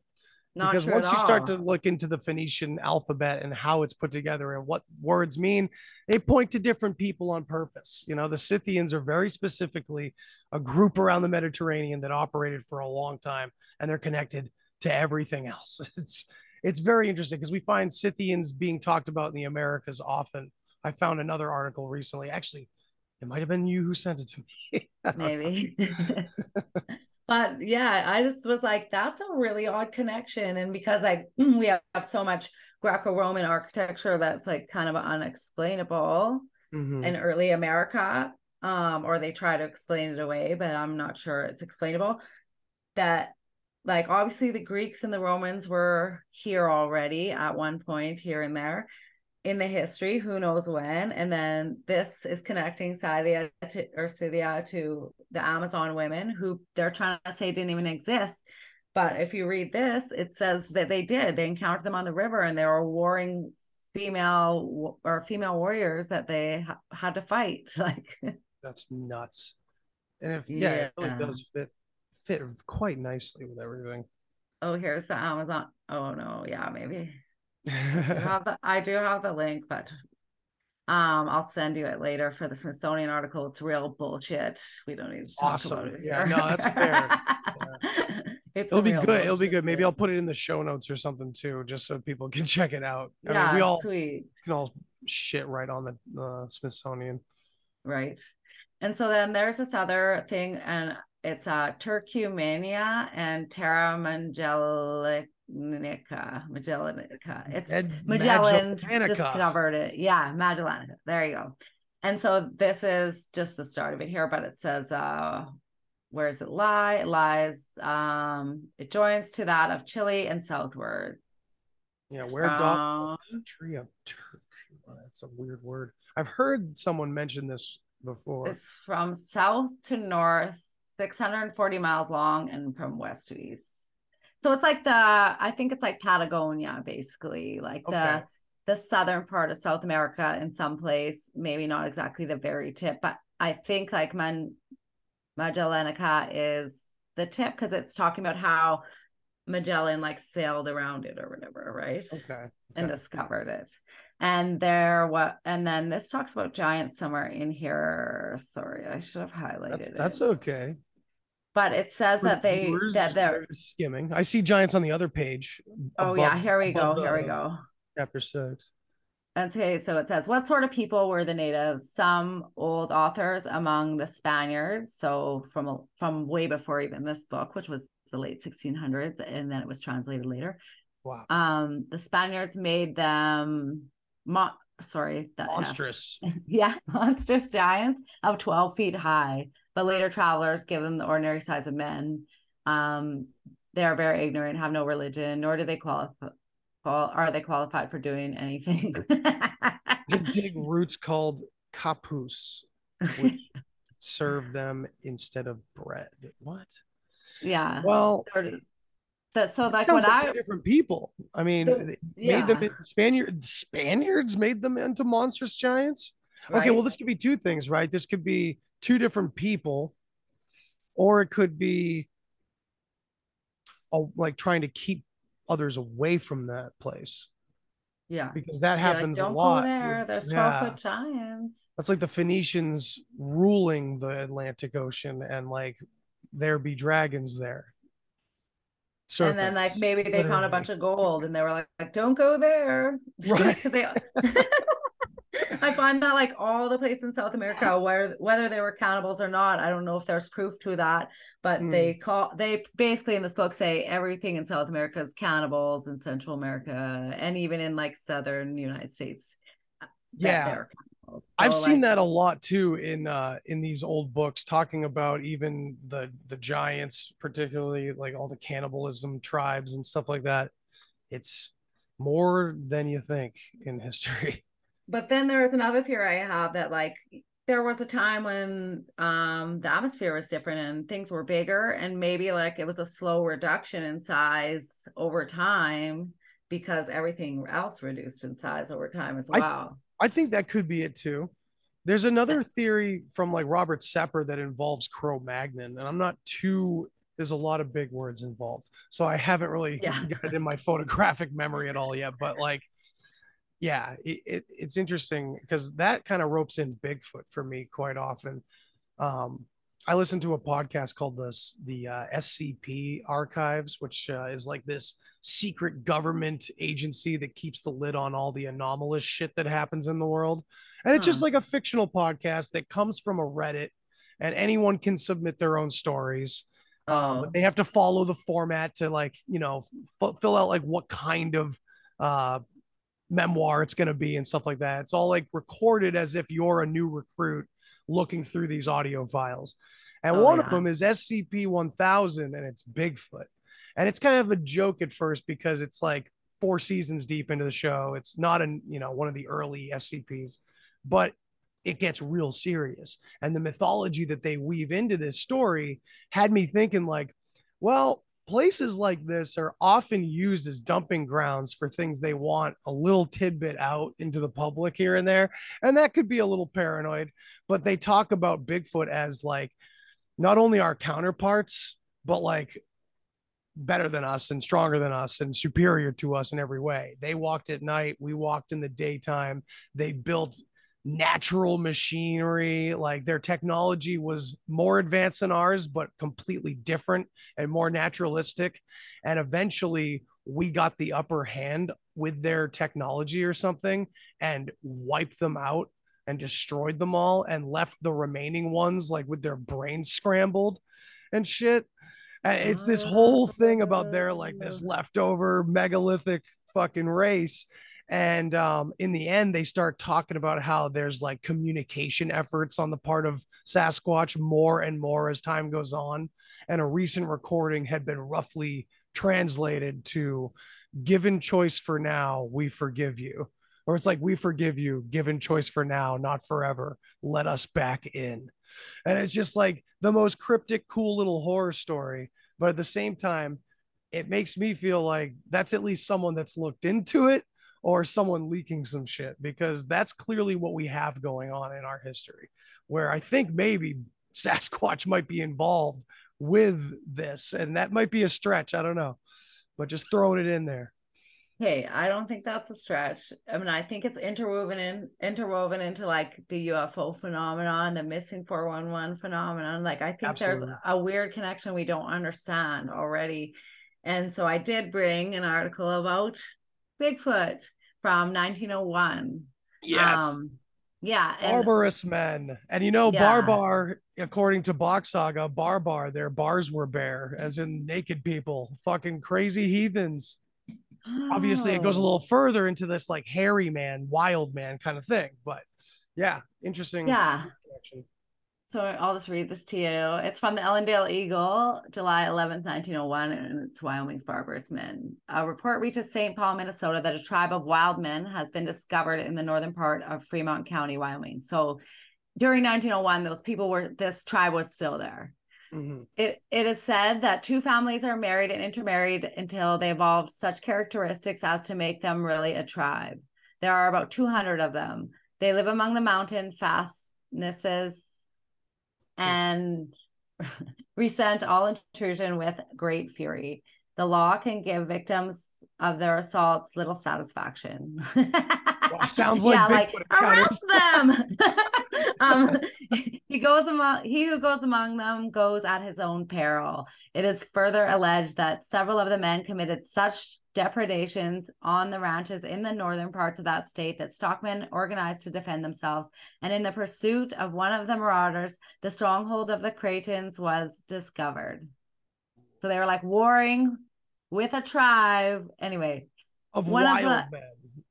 not because once you start to look into the Phoenician alphabet and how it's put together and what words mean, they point to different people on purpose. You know, the Scythians are very specifically a group around the Mediterranean that operated for a long time and they're connected to everything else. It's it's very interesting because we find Scythians being talked about in the Americas often. I found another article recently. Actually, it might have been you who sent it to me. Maybe. but yeah, I just was like, that's a really odd connection. And because like we have so much Greco-Roman architecture that's like kind of unexplainable mm-hmm. in early America, um, or they try to explain it away, but I'm not sure it's explainable. That like obviously the Greeks and the Romans were here already at one point here and there in the history, who knows when. And then this is connecting Scythia to, or Scythia to the Amazon women who they're trying to say didn't even exist. But if you read this, it says that they did. They encountered them on the river and they were warring female or female warriors that they ha- had to fight. Like that's nuts. And if yeah, yeah, it really does fit fit quite nicely with everything. Oh, here's the Amazon. Oh no, yeah, maybe. The, I do have the link, but Um, I'll send you it later for the Smithsonian article. It's real bullshit. We don't need to talk Awesome. about it. Yeah, no, that's fair. It's It'll be good. It'll be good. Maybe. I'll put it in the show notes or something too, just so people can check it out. I Yeah, mean, we all sweet. can all shit right on the uh, Smithsonian. Right. And so then there's this other thing, and it's uh Turcumania and Terra Magellanica. Magellanica. It's Ed Magellan Magellanica. discovered it. Yeah, Magellanica. There you go. And so this is just the start of it here, but it says uh where does it lie? It lies um it joins to that of Chile and southward. Yeah, where doth the country of Turkey? Well, That's a weird word. I've heard someone mention this before. It's from south to north, 640 miles long, and from west to east. So it's like the, I think it's like Patagonia, basically, like Okay. the the southern part of South America in some place, maybe not exactly the very tip, but I think like Man Magellanica is the tip because it's talking about how Magellan like sailed around it or whatever, right? Okay. and discovered it. And there what and then this talks about giants somewhere in here. Sorry, I should have highlighted That- that's it. okay. But it says that they that they're skimming. I see giants on the other page. oh yeah, here we go, above here we go. Chapter six. Okay, so it says, What sort of people were the natives? Some old authors among the Spaniards, so from from way before even this book, which was the late 1600s, and then it was translated later. Wow. Um, the Spaniards made them, mo- sorry, that. Monstrous. yeah, monstrous giants of 12 feet high. But later travelers given the ordinary size of men. Um, they are very ignorant, have no religion, nor do they qualify. Qual- are they qualified for doing anything? They dig roots called capus, which serve them instead of bread. What? yeah. Well, that so like what like I two different people. I mean, So, they yeah, made them Spaniards. Spaniards made them into monstrous giants. Okay, well, this could be two things, right? This could be two different people, or it could be oh, like trying to keep others away from that place yeah. because that like, happens don't a lot. there. with- There's 12 yeah. foot giants. That's like the Phoenicians ruling the Atlantic Ocean, and like there be dragons there. And then like maybe they found a bunch of gold and they were like, like, don't go there. Right. They- I find that like all the places in South America, where whether they were cannibals or not, I don't know if there's proof to that, but Mm. they call they basically in this book say everything in South America is cannibals in Central America and even in like southern United States. Yeah. they're. I've So, seen that a lot too in uh in these old books talking about even the the giants particularly like all the cannibalism tribes and stuff like that it's more than you think in history But then there is another theory I have that like there was a time when um the atmosphere was different and things were bigger and maybe like it was a slow reduction in size over time because everything else reduced in size over time as I th- well. i think that could be it too there's another theory from like robert sepehr that involves cro-magnon and i'm not too there's a lot of big words involved so i haven't really Yeah. got it in my photographic memory at all yet but like yeah it, it, it's interesting because that kind of ropes in bigfoot for me quite often. Um i listen to a podcast called this the uh, scp archives which uh, is like this secret government agency that keeps the lid on all the anomalous shit that happens in the world. And it's just like a fictional podcast that comes from a reddit and anyone can submit their own stories um, Oh. but they have to follow the format to like you know f- fill out like what kind of uh memoir it's going to be and stuff like that. It's all like recorded as if you're a new recruit looking through these audio files. And Oh, one of them is scp-1000 and it's bigfoot. And it's kind of a joke at first because it's like four seasons deep into the show. It's not an you know one of the early scps but it gets real serious. And the mythology that they weave into this story had me thinking like well places like this are often used as dumping grounds for things they want a little tidbit out into the public here and there and that could be a little paranoid but they talk about bigfoot as like not only our counterparts but like better than us and stronger than us and superior to us in every way. They walked at night we walked in the daytime they built natural machinery. Like their technology was more advanced than ours, but completely different and more naturalistic. And eventually we got the upper hand with their technology or something and wiped them out and destroyed them all and left the remaining ones like with their brains scrambled and shit. It's this whole thing about their like this leftover megalithic fucking race and um, in the end, they start talking about how there's like communication efforts on the part of Sasquatch more and more as time goes on. And a recent recording had been roughly translated to given choice for now, we forgive you. Or it's like, we forgive you, given choice for now, not forever. Let us back in. And it's just like the most cryptic, cool little horror story. But at the same time, it makes me feel like that's at least someone that's looked into it or someone leaking some shit because that's clearly what we have going on in our history where i think maybe sasquatch might be involved with this and that might be a stretch i don't know but just throwing it in there. Hey i don't think that's a stretch. I mean i think it's interwoven in interwoven into like the ufo phenomenon the missing 411 phenomenon. Like i think Absolutely. there's a weird connection we don't understand already. And so i did bring an article about Bigfoot from 1901. Yes. Um, yeah. And, Barbarous men. And you know, yeah. Barbar, according to Bock Saga, Barbar, their bars were bare, as in naked people, fucking crazy heathens. Oh. Obviously, it goes a little oh. further into this like hairy man, wild man kind of thing. But yeah, interesting. Yeah. Connection. So I'll just read this to you. It's from the Ellendale Eagle, July 11th, 1901, and it's Wyoming's Barbarous Men. A report reaches St. Paul, Minnesota, that a tribe of wild men has been discovered in the northern part of Fremont County, Wyoming. So during 1901, those people were, this tribe was still there. Mm-hmm. It, it is said that two families are married and intermarried until they evolved such characteristics as to make them really a tribe. There are about 200 of them. They live among the mountain fastnesses and resent all intrusion with great fury. The law can give victims of their assaults little satisfaction. well, sounds like yeah, like arrest them. um, he goes among he who goes among them goes at his own peril. It is further alleged that several of the men committed such depredations on the ranches in the northern parts of that state that stockmen organized to defend themselves. And in the pursuit of one of the marauders, the stronghold of the cretins was discovered. So they were like warring with a tribe. Anyway, of one wild of the, men.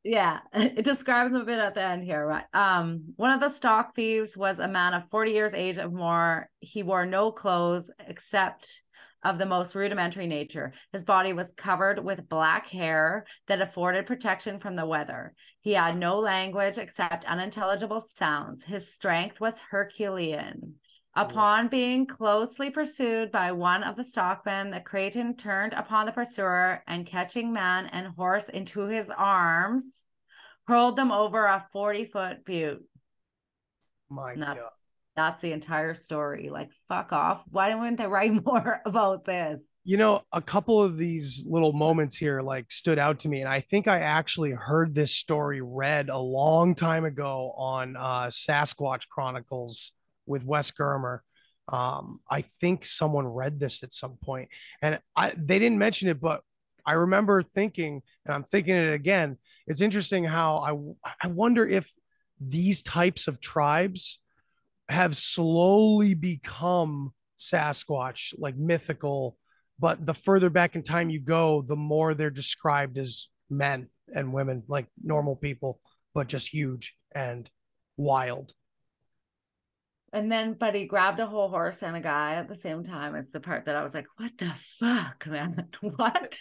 Yeah, it describes a bit at the end here, right? Um, one of the stock thieves was a man of 40 years age or more. He wore no clothes except of the most rudimentary nature. His body was covered with black hair that afforded protection from the weather. He had no language except unintelligible sounds. His strength was Herculean. Upon being closely pursued by one of the stockmen, the cretin turned upon the pursuer and catching man and horse into his arms, hurled them over a 40 foot butte. My God. That's the entire story. Like, fuck off. Why wouldn't they write more about this? You know, a couple of these little moments here like stood out to me. And I think I actually heard this story read a long time ago on uh, Sasquatch Chronicles with Wes Germer. Um, I think someone read this at some point and I, they didn't mention it, but I remember thinking, and I'm thinking it again. It's interesting how I, I wonder if these types of tribes have slowly become Sasquatch, like mythical. But the further back in time you go, the more they're described as men and women, like normal people, but just huge and wild. And then, but he grabbed a whole horse and a guy at the same time. Is the part that I was like, "What the fuck, man? what?"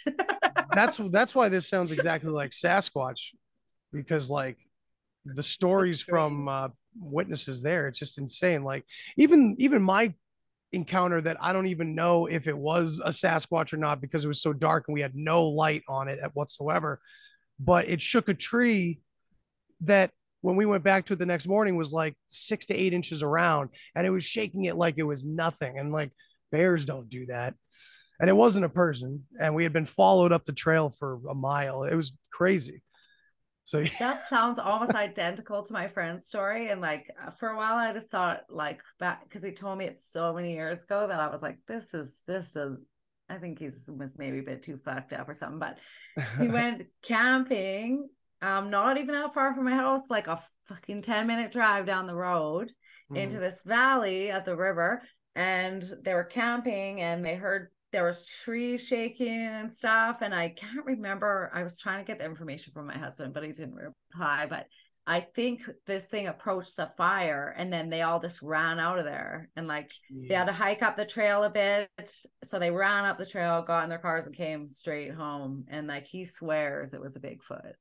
that's that's why this sounds exactly like Sasquatch, because like the stories from uh, witnesses there. It's just insane. Like even even my encounter that I don't even know if it was a Sasquatch or not because it was so dark and we had no light on it whatsoever. But it shook a tree that when we went back to it the next morning was like six to eight inches around and it was shaking it like it was nothing. And like bears don't do that. And it wasn't a person. And we had been followed up the trail for a mile. It was crazy. So that sounds almost identical to my friend's story. And like for a while, I just thought like back because he told me it so many years ago that I was like, this is this is. I think he's was maybe a bit too fucked up or something. But he went camping, um, not even that far from my house, like a fucking ten minute drive down the road mm. into this valley at the river, and they were camping and they heard there was trees shaking and stuff and i can't remember i was trying to get the information from my husband but he didn't reply but i think this thing approached the fire and then they all just ran out of there and like Jeez. they had to hike up the trail a bit so they ran up the trail got in their cars and came straight home and like he swears it was a bigfoot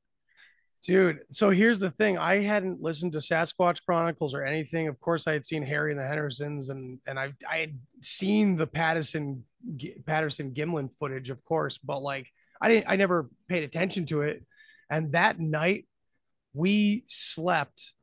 Dude, so here's the thing. I hadn't listened to Sasquatch Chronicles or anything. Of course, I had seen Harry and the Hendersons and and I I had seen the Patterson Patterson Gimlin footage, of course, but like I didn't I never paid attention to it. And that night we slept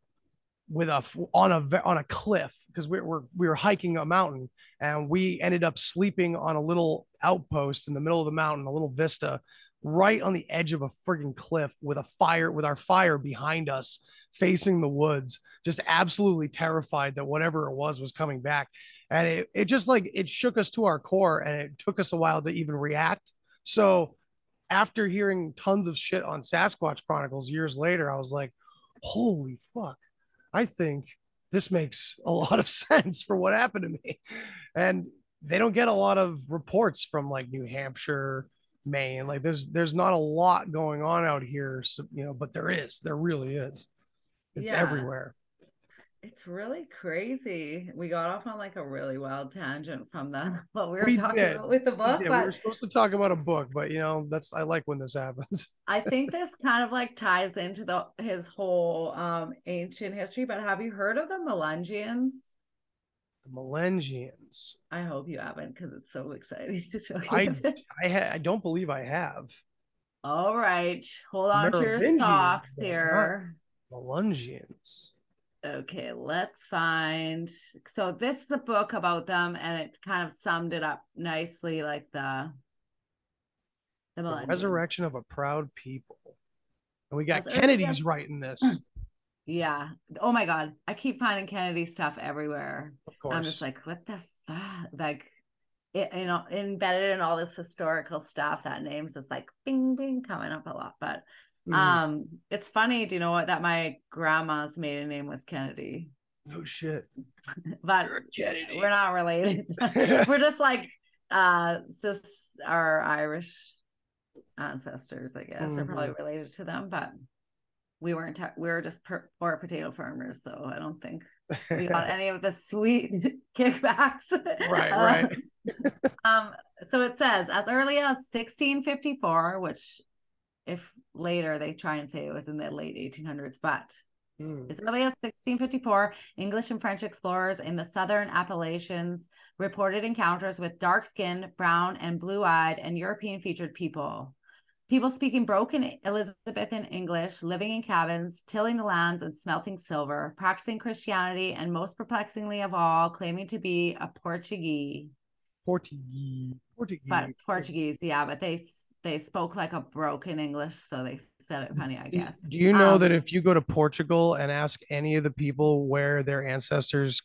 with a on a on a cliff because we were we were hiking a mountain and we ended up sleeping on a little outpost in the middle of the mountain, a little vista right on the edge of a frigging cliff with a fire with our fire behind us facing the woods just absolutely terrified that whatever it was was coming back. And it, it just like it shook us to our core and it took us a while to even react. So after hearing tons of shit on sasquatch chronicles years later i was like holy fuck. I think this makes a lot of sense for what happened to me. And they don't get a lot of reports from like new hampshire Maine. Like there's there's not a lot going on out here, so, you know, but there is. There really is. It's yeah. everywhere. It's really crazy. We got off on like a really wild tangent from that what we were we talking did. about with the book. Yeah, but we were supposed to talk about a book, but you know, that's I like when this happens. I think this kind of like ties into the his whole um ancient history. But have you heard of the Melungeons? The Melangians. I hope you haven't because it's so exciting to show you. I I, ha- I don't believe I have. All right, hold on to your socks here. Melungeons. Okay, let's find. So this is a book about them, and it kind of summed it up nicely, like the the, the resurrection of a proud people. And we got Kennedy's writing this. Yeah. Oh my God. I keep finding Kennedy stuff everywhere. Of course. I'm just like, what the fuck? Like, it, you know, embedded in all this historical stuff, that name's just like bing, bing coming up a lot. But mm. um, it's funny. Do you know what? That my grandma's maiden name was Kennedy. No shit. but we're not related. we're just like, uh, just our Irish ancestors, I guess, mm-hmm. are probably related to them. But we weren't we were just poor potato farmers so i don't think we got any of the sweet kickbacks. Right right. um so it says as early as 1654 which if later they try and say it was in the late 1800s but mm. as early as 1654 english and french explorers in the southern appalachians reported encounters with dark skinned brown and blue eyed and european featured people People speaking broken Elizabethan English, living in cabins, tilling the lands, and smelting silver, practicing Christianity, and most perplexingly of all, claiming to be a Portuguese. Portuguese. Portuguese. But Portuguese, yeah, but they they spoke like a broken English, so they said it funny, I guess. Do you know um, that if you go to Portugal and ask any of the people where their ancestors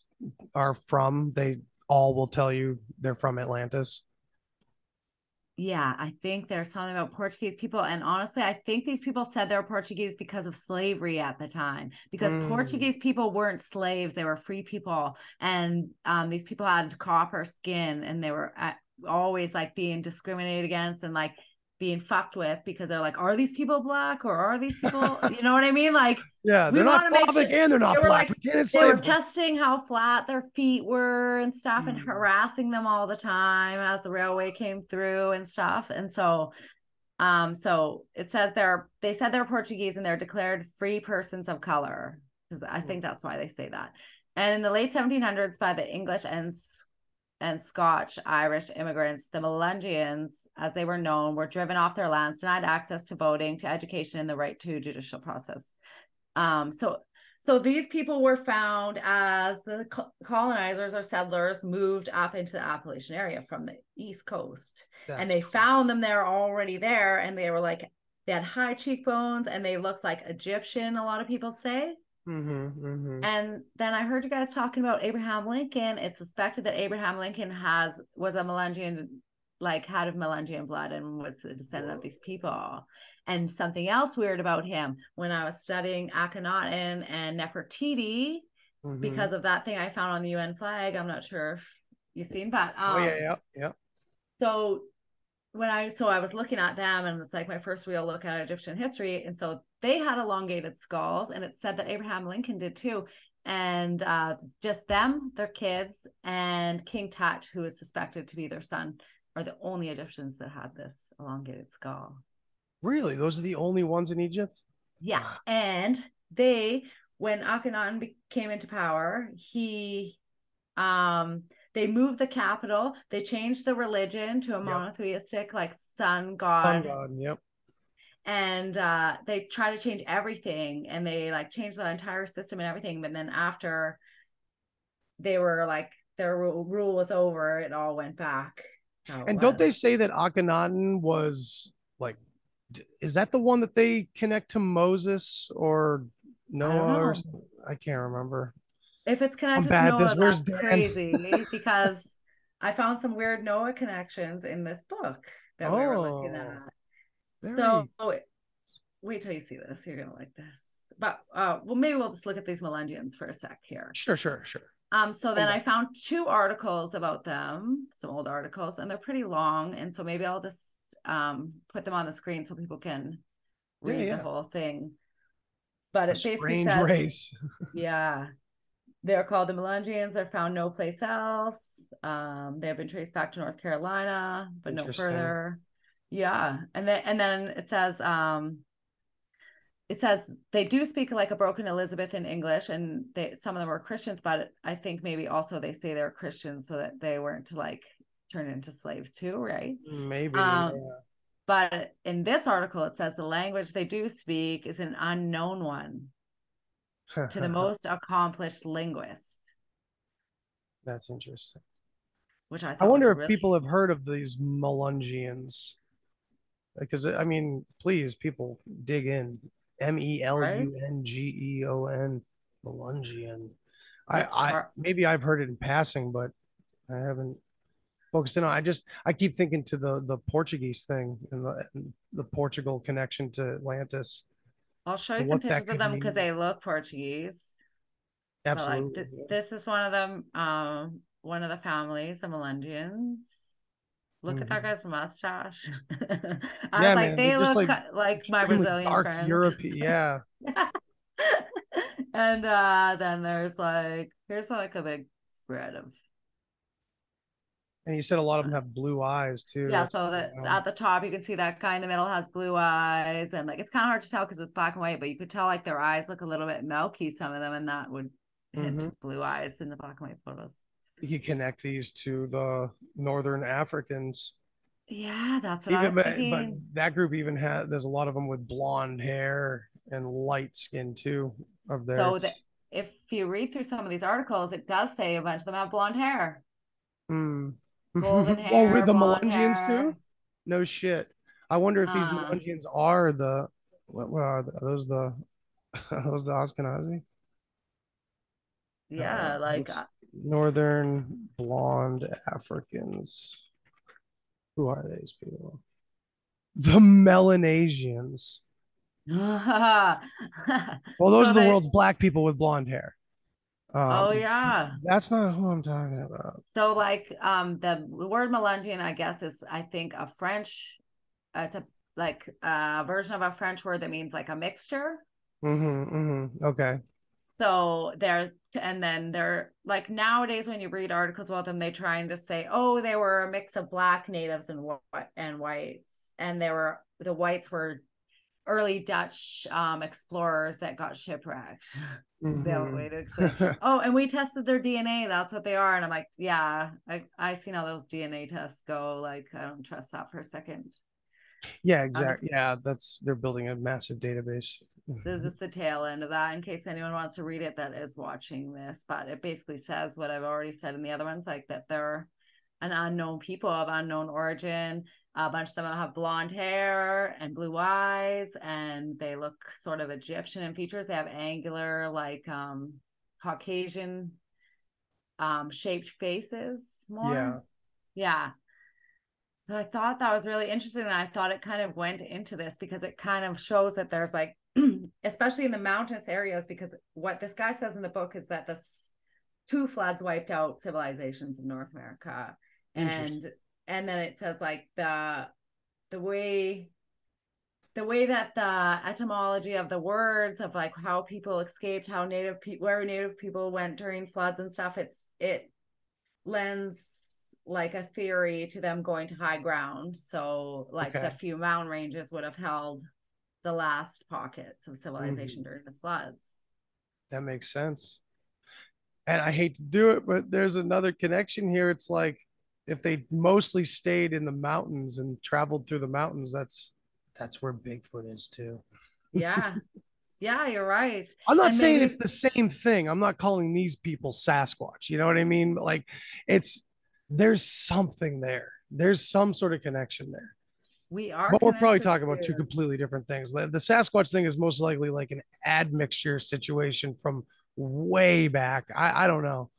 are from, they all will tell you they're from Atlantis? Yeah, I think there's something about Portuguese people. And honestly, I think these people said they're Portuguese because of slavery at the time, because mm. Portuguese people weren't slaves, they were free people. And um, these people had copper skin and they were always like being discriminated against and like being fucked with because they're like, are these people black or are these people, you know what I mean? Like, yeah, they're not Slavic sure. and they're not they black. Like, they were testing how flat their feet were and stuff, mm. and harassing them all the time as the railway came through and stuff. And so, um, so it says they're they said they're Portuguese and they're declared free persons of color because I think that's why they say that. And in the late 1700s, by the English and and Scotch Irish immigrants, the Melungeons, as they were known, were driven off their lands, denied access to voting, to education, and the right to judicial process. Um, so, so these people were found as the colonizers or settlers moved up into the Appalachian area from the East Coast, That's and they cool. found them there already there, and they were like they had high cheekbones and they looked like Egyptian, a lot of people say. Mm-hmm, mm-hmm. And then I heard you guys talking about Abraham Lincoln. It's suspected that Abraham Lincoln has was a Melangian, like had of Melangian blood and was a descendant of these people. And something else weird about him when I was studying Akhenaten and Nefertiti, Mhm. because of that thing I found on the UN flag. I'm not sure if you've seen, but um, oh yeah, yeah, yeah. so when I so I was looking at them and it's like my first real look at Egyptian history. And so they had elongated skulls, and it said that Abraham Lincoln did too. And uh, just them, their kids, and King Tut, who is suspected to be their son, are the only Egyptians that had this elongated skull. Really, those are the only ones in Egypt. Yeah. And they, when Akhenaten came into power, he um they moved the capital, they changed the religion to a Yep. monotheistic like sun god, God, yep. And uh they try to change everything and they like changed the entire system and everything. But then after they were like their ru- rule was over, it all went back. And don't they say that Akhenaten was like, is that the one that they connect to Moses or Noah or I can't remember. If it's connected to Noah, this. That's crazy because I found some weird Noah connections in this book that we were looking Oh, at. Very- So wait till you see this. You're gonna like this. But uh well maybe we'll just look at these Melangians for a sec here. Sure, sure, sure. Um so then Okay. I found two articles about them, some old articles, and they're pretty long. And so maybe I'll just um put them on the screen so people can read yeah. the whole thing. But A it basically strange says race. yeah. They're called the Melangians. They're found no place else. Um, they have been traced back to North Carolina, but no further. Yeah. And then and then it says um it says they do speak like a broken Elizabethan English, and they some of them were Christians, but I think maybe also they say they're Christians so that they weren't to like turn into slaves too, right? Maybe. Um, yeah. But in this article, it says the language they do speak is an unknown one to the most accomplished linguist, That's interesting. which I thought I wonder if really- people have heard of these Melungeons. Because I mean, please, people dig in. M E L U N G E O N Melungeon. I, I maybe I've heard it in passing, but I haven't focused in on. I just I keep thinking to the the Portuguese thing and the the Portugal connection to Atlantis. I'll show you some pictures of them because they look Portuguese. But, like, Absolutely. th- this is one of them. Um, one of the families, the Melungeons. Look at that guy's mustache. I Yeah, was man, like, they they're look like, like, my Brazilian dark friends. Europe. Yeah. and uh then there's like here's like a big spread of And you said a lot of them have blue eyes too. yeah so that at the top you can see that guy in the middle has blue eyes and like it's kind of hard to tell because it's black and white but you could tell like their eyes look a little bit milky some of them and that would hint Mhm. blue eyes in the black and white photos you connect these to the northern Africans. yeah that's what i was but, but that group even had there's a lot of them with blonde hair and light skin too of theirs. so that if you read through some of these articles it does say a bunch of them have blonde hair Mm. golden oh, hair with the hair. too? No shit. I wonder if these Uh. Melungeons are the what, what are, the, are those the are those the Ashkenazi? yeah Uh, like Northern blonde Africans. Who are these people? The Melanesians. uh, Well, those So are the they- world's black people with blonde hair. Um, oh yeah That's not who I'm talking about. So like um the word Melungeon, I guess, is I think a French uh, it's a like a version of a French word that means like a mixture. Mm-hmm, mm-hmm. Okay. So they're and then they're like nowadays when you read articles about them, they trying to say, oh, they were a mix of black natives and white and whites, and they were the whites were early Dutch um explorers that got shipwrecked. Mhm. to Oh, and we tested their DNA. That's what they are. And I'm like, yeah, I I seen how those DNA tests go. Like, I don't trust that for a second. yeah, exactly. Yeah, that's they're building a massive database. This is the tail end of that. In case anyone wants to read it, that is watching this. But it basically says what I've already said in the other ones, like that they're an unknown people of unknown origin. A bunch of them have blonde hair and blue eyes, and they look sort of Egyptian in features. They have angular, like um, Caucasian um, shaped faces more. Yeah. Yeah. I thought that was really interesting. And I thought it kind of went into this because it kind of shows that there's like, especially in the mountainous areas, because what this guy says in the book is that the two floods wiped out civilizations in North America. And and then it says like the the way the way that the etymology of the words of like how people escaped how native people where native people went during floods and stuff it's it lends like a theory to them going to high ground so like Okay. the few mountain ranges would have held the last pockets of civilization Mm-hmm. during the floods That makes sense. And I hate to do it, but there's another connection here. It's like if they mostly stayed in the mountains and traveled through the mountains, that's that's where Bigfoot is too. yeah yeah you're right I'm not And saying maybe- it's the same thing. I'm not calling these people Sasquatch. You know what I mean? But like it's there's something there. There's some sort of connection there. we are But we're probably talking about two completely different things. The, the Sasquatch thing is most likely like an admixture situation from way back. I, I don't know.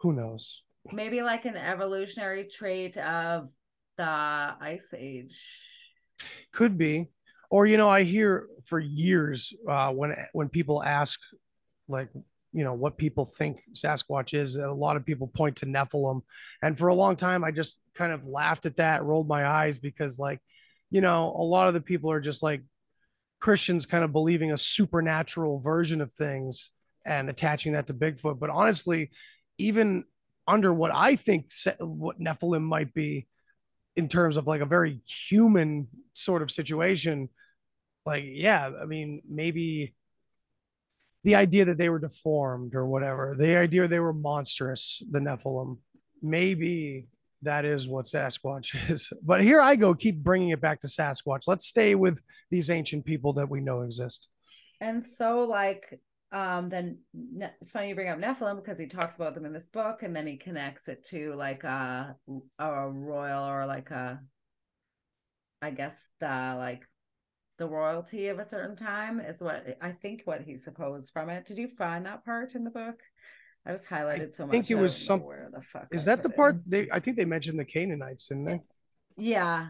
Who knows? maybe like an evolutionary trait of the ice age Could be. Or you know, I hear for years uh, when when people ask, like, you know, what people think Sasquatch is, a lot of people point to Nephilim, and for a long time, I just kind of laughed at that, rolled my eyes because, like, you know, a lot of the people are just like Christians, kind of believing a supernatural version of things and attaching that to Bigfoot. But honestly, even under what I think what Nephilim might be, in terms of like a very human sort of situation like yeah i mean maybe the idea that they were deformed or whatever the idea they were monstrous the nephilim. Maybe that is what sasquatch is. But here i go keep bringing it back to sasquatch. Let's stay with these ancient people that we know exist. And so, like, um, then it's funny you bring up Nephilim because he talks about them in this book, and then he connects it to like a a royal or like a, I guess the like the royalty of a certain time is what I think what he supposed from it. Did you find that part in the book? I was highlighted so much. I think it was some- Where the fuck is I that the part they i think they mentioned the canaanites didn't they Yeah.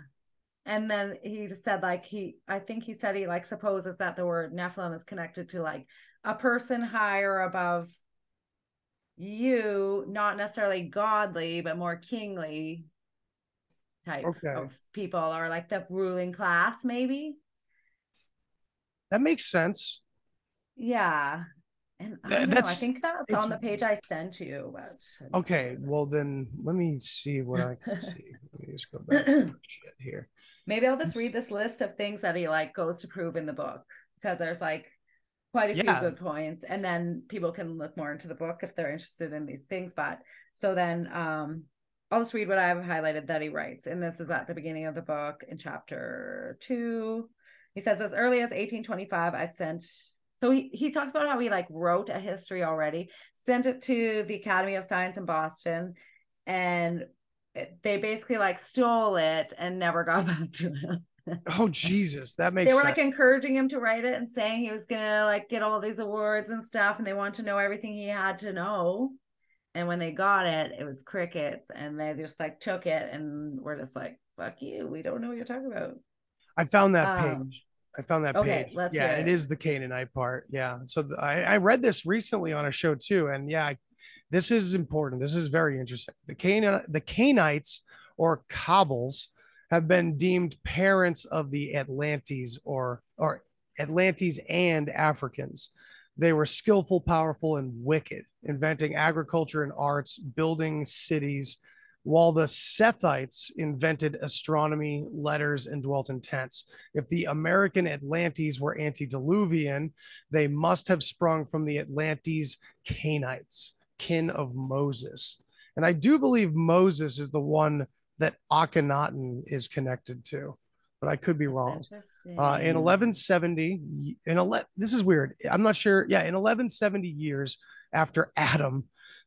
And then he just said like he I think he said he like supposes that the word Nephilim is connected to like a person higher above you, not necessarily godly, but more kingly type Okay. of people or like the ruling class, maybe. That makes sense. Yeah. And I, Th- don't know, I that's- think that's on the page I sent you, but okay well then let me see what i can see. Let me just go back to shit here. Maybe I'll just read this list of things that he like goes to prove in the book because there's like quite a Yeah. few good points and then people can look more into the book if they're interested in these things but so then um I'll just read what I have highlighted that he writes and this is at the beginning of the book in chapter 2 he says as early as 1825 I sent so he, he talks about how he like wrote a history already sent it to the Academy of Science in Boston and they basically like stole it and never got back to him. oh jesus that makes. They were sense like encouraging him to write it and saying he was gonna like get all these awards and stuff, and they want to know everything he had to know. And when they got it, it was crickets, and they just like took it and were just like, "Fuck you, we don't know what you're talking about." I found that Um, page. I found that okay, page. let's yeah, it it. is the Canaanite part. Yeah. So the, I, I read this recently on a show too, and yeah, I, this is important. This is very interesting. The Canaan, the Canaanites or Kabbals have been deemed parents of the Atlantes or or Atlantes and Africans. They were skillful, powerful, and wicked, inventing agriculture and arts, building cities, while the Sethites invented astronomy, letters, and dwelt in tents. If the American Atlantes were antediluvian, they must have sprung from the Atlantes Canaanites, kin of Moses. And I do believe Moses is the one that Akhenaten is connected to, but I could be That's wrong. Uh, in 1170, in ele- this is weird. I'm not sure. Yeah, in 1170 years after Adam,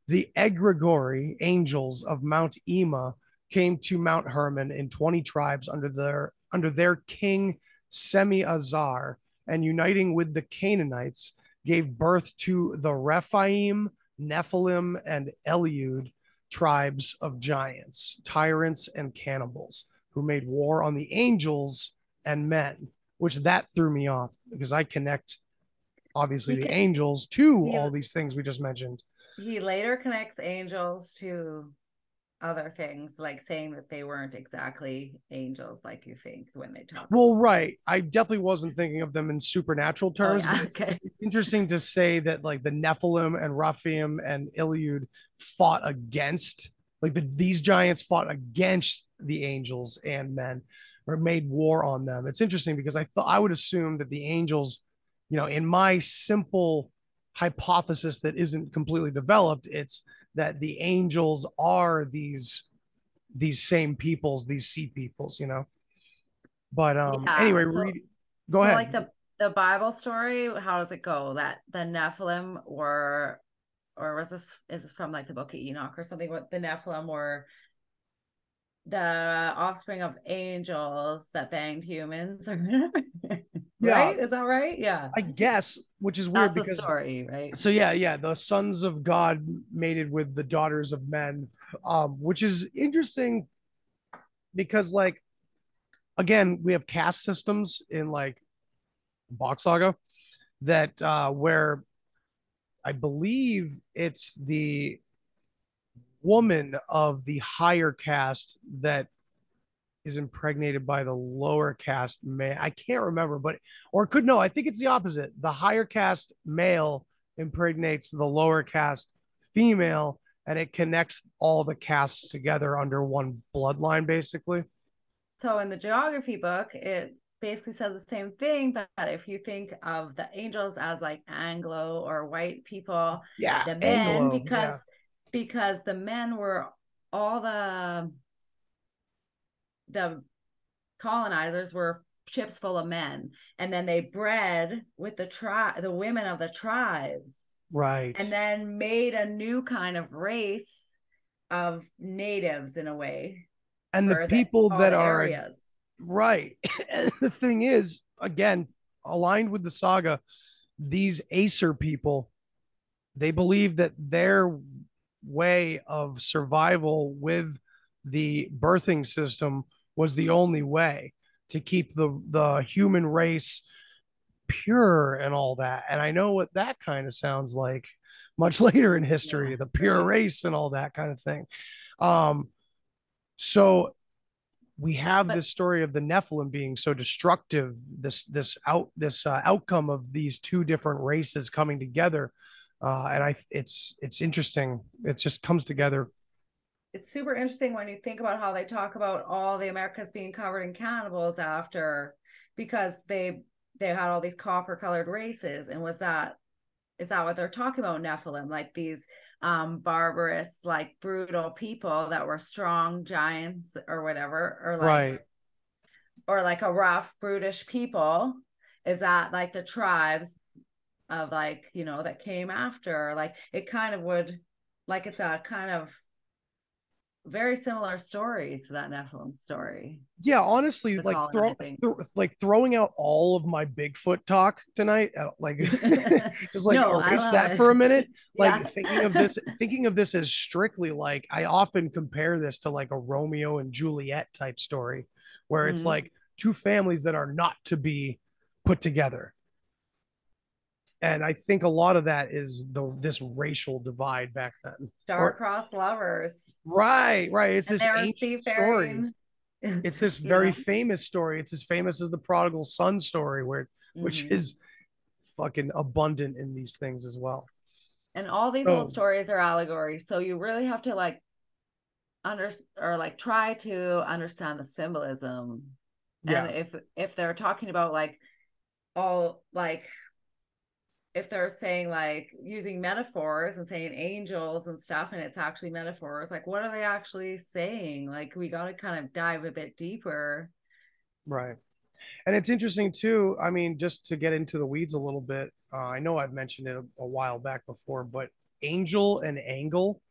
the egregori angels of Mount Ema came to Mount Hermon in 20 tribes under their under their king Semi-Azar and uniting with the Canaanites gave birth to the Rephaim, Nephilim, and Eliud tribes of giants, tyrants, and cannibals who made war on the angels and men, which that threw me off because I connect obviously He the angels to he- all these things we just mentioned. He later connects angels to other things, like saying that they weren't exactly angels like you think when they talk. Well, right. I definitely wasn't thinking of them in supernatural Oh, terms, yeah, but it's interesting to say that like the Nephilim and Rephaim and Iliud fought against like the these giants fought against the angels and men or made war on them. It's interesting because I thought I would assume that the angels, you know, in my simple hypothesis that isn't completely developed, it's that the angels are these these same peoples, these sea peoples, you know. But um Yeah, anyway, so- read go so ahead. like the the Bible story, how does it go? That the Nephilim were, or was this is this from like the Book of Enoch or something? What the Nephilim were the offspring of angels that banged humans, or Yeah. right? Is that right? Yeah, I guess, which is weird that's the because story, right? so yeah, yeah, the sons of God mated with the daughters of men, um, which is interesting because like again, we have caste systems in like Bock Saga that uh where I believe it's the woman of the higher caste that is impregnated by the lower caste man. I can't remember, but or could no, I think it's the opposite. The higher caste male impregnates the lower caste female and it connects all the castes together under one bloodline basically. So in the geography book, it basically says the same thing, but if you think of the angels as like Anglo or white people, Yeah, the men Anglo, because yeah. because the men were all the the colonizers were ships full of men and then they bred with the tribe the women of the tribes right. and then made a new kind of race of natives in a way and the people that are areas. Right. And the thing is, again, aligned with the saga, these Acer people, they believe that their way of survival with the birthing system was the only way to keep the the human race pure and all that. And I know what that kind of sounds like much later in history, Yeah, the pure race and all that kind of thing. Um so we have But- this story of the Nephilim being so destructive, this this out this uh, outcome of these two different races coming together, uh, and I it's it's interesting. It just comes together. It's super interesting when you think about how they talk about all the Americas being covered in cannibals after because they they had all these copper colored races and was that is that what they're talking about Nephilim? Like these um barbarous like brutal people that were strong giants or whatever or like right. or like a rough brutish people. Is that like the tribes of like you know that came after? Like it kind of would like it's a kind of very similar stories to that nephilim story Yeah, honestly, The like throw, th- like throwing out all of my Bigfoot talk tonight, uh, like just like No, erase that it. for a minute. Like Yeah. thinking of this, thinking of this as strictly like I often compare this to like a Romeo and Juliet type story, where it's Mhm. like two families that are not to be put together. And I think a lot of that is the this racial divide back then. Star-crossed lovers right, right. It's and this ancient story it's this very know? famous story. It's as famous as the prodigal son story, where which Mhm. is fucking abundant in these things as well. and all these So- old stories are allegories so you really have to like under or like try to understand the symbolism Yeah, and if if they're talking about like all like if they're saying like using metaphors and saying angels and stuff and it's actually metaphors like what are they actually saying like we got to kind of dive a bit deeper right. And it's interesting too. I mean, just to get into the weeds a little bit, uh, I know I've mentioned it a, a while back before, but angel and angle,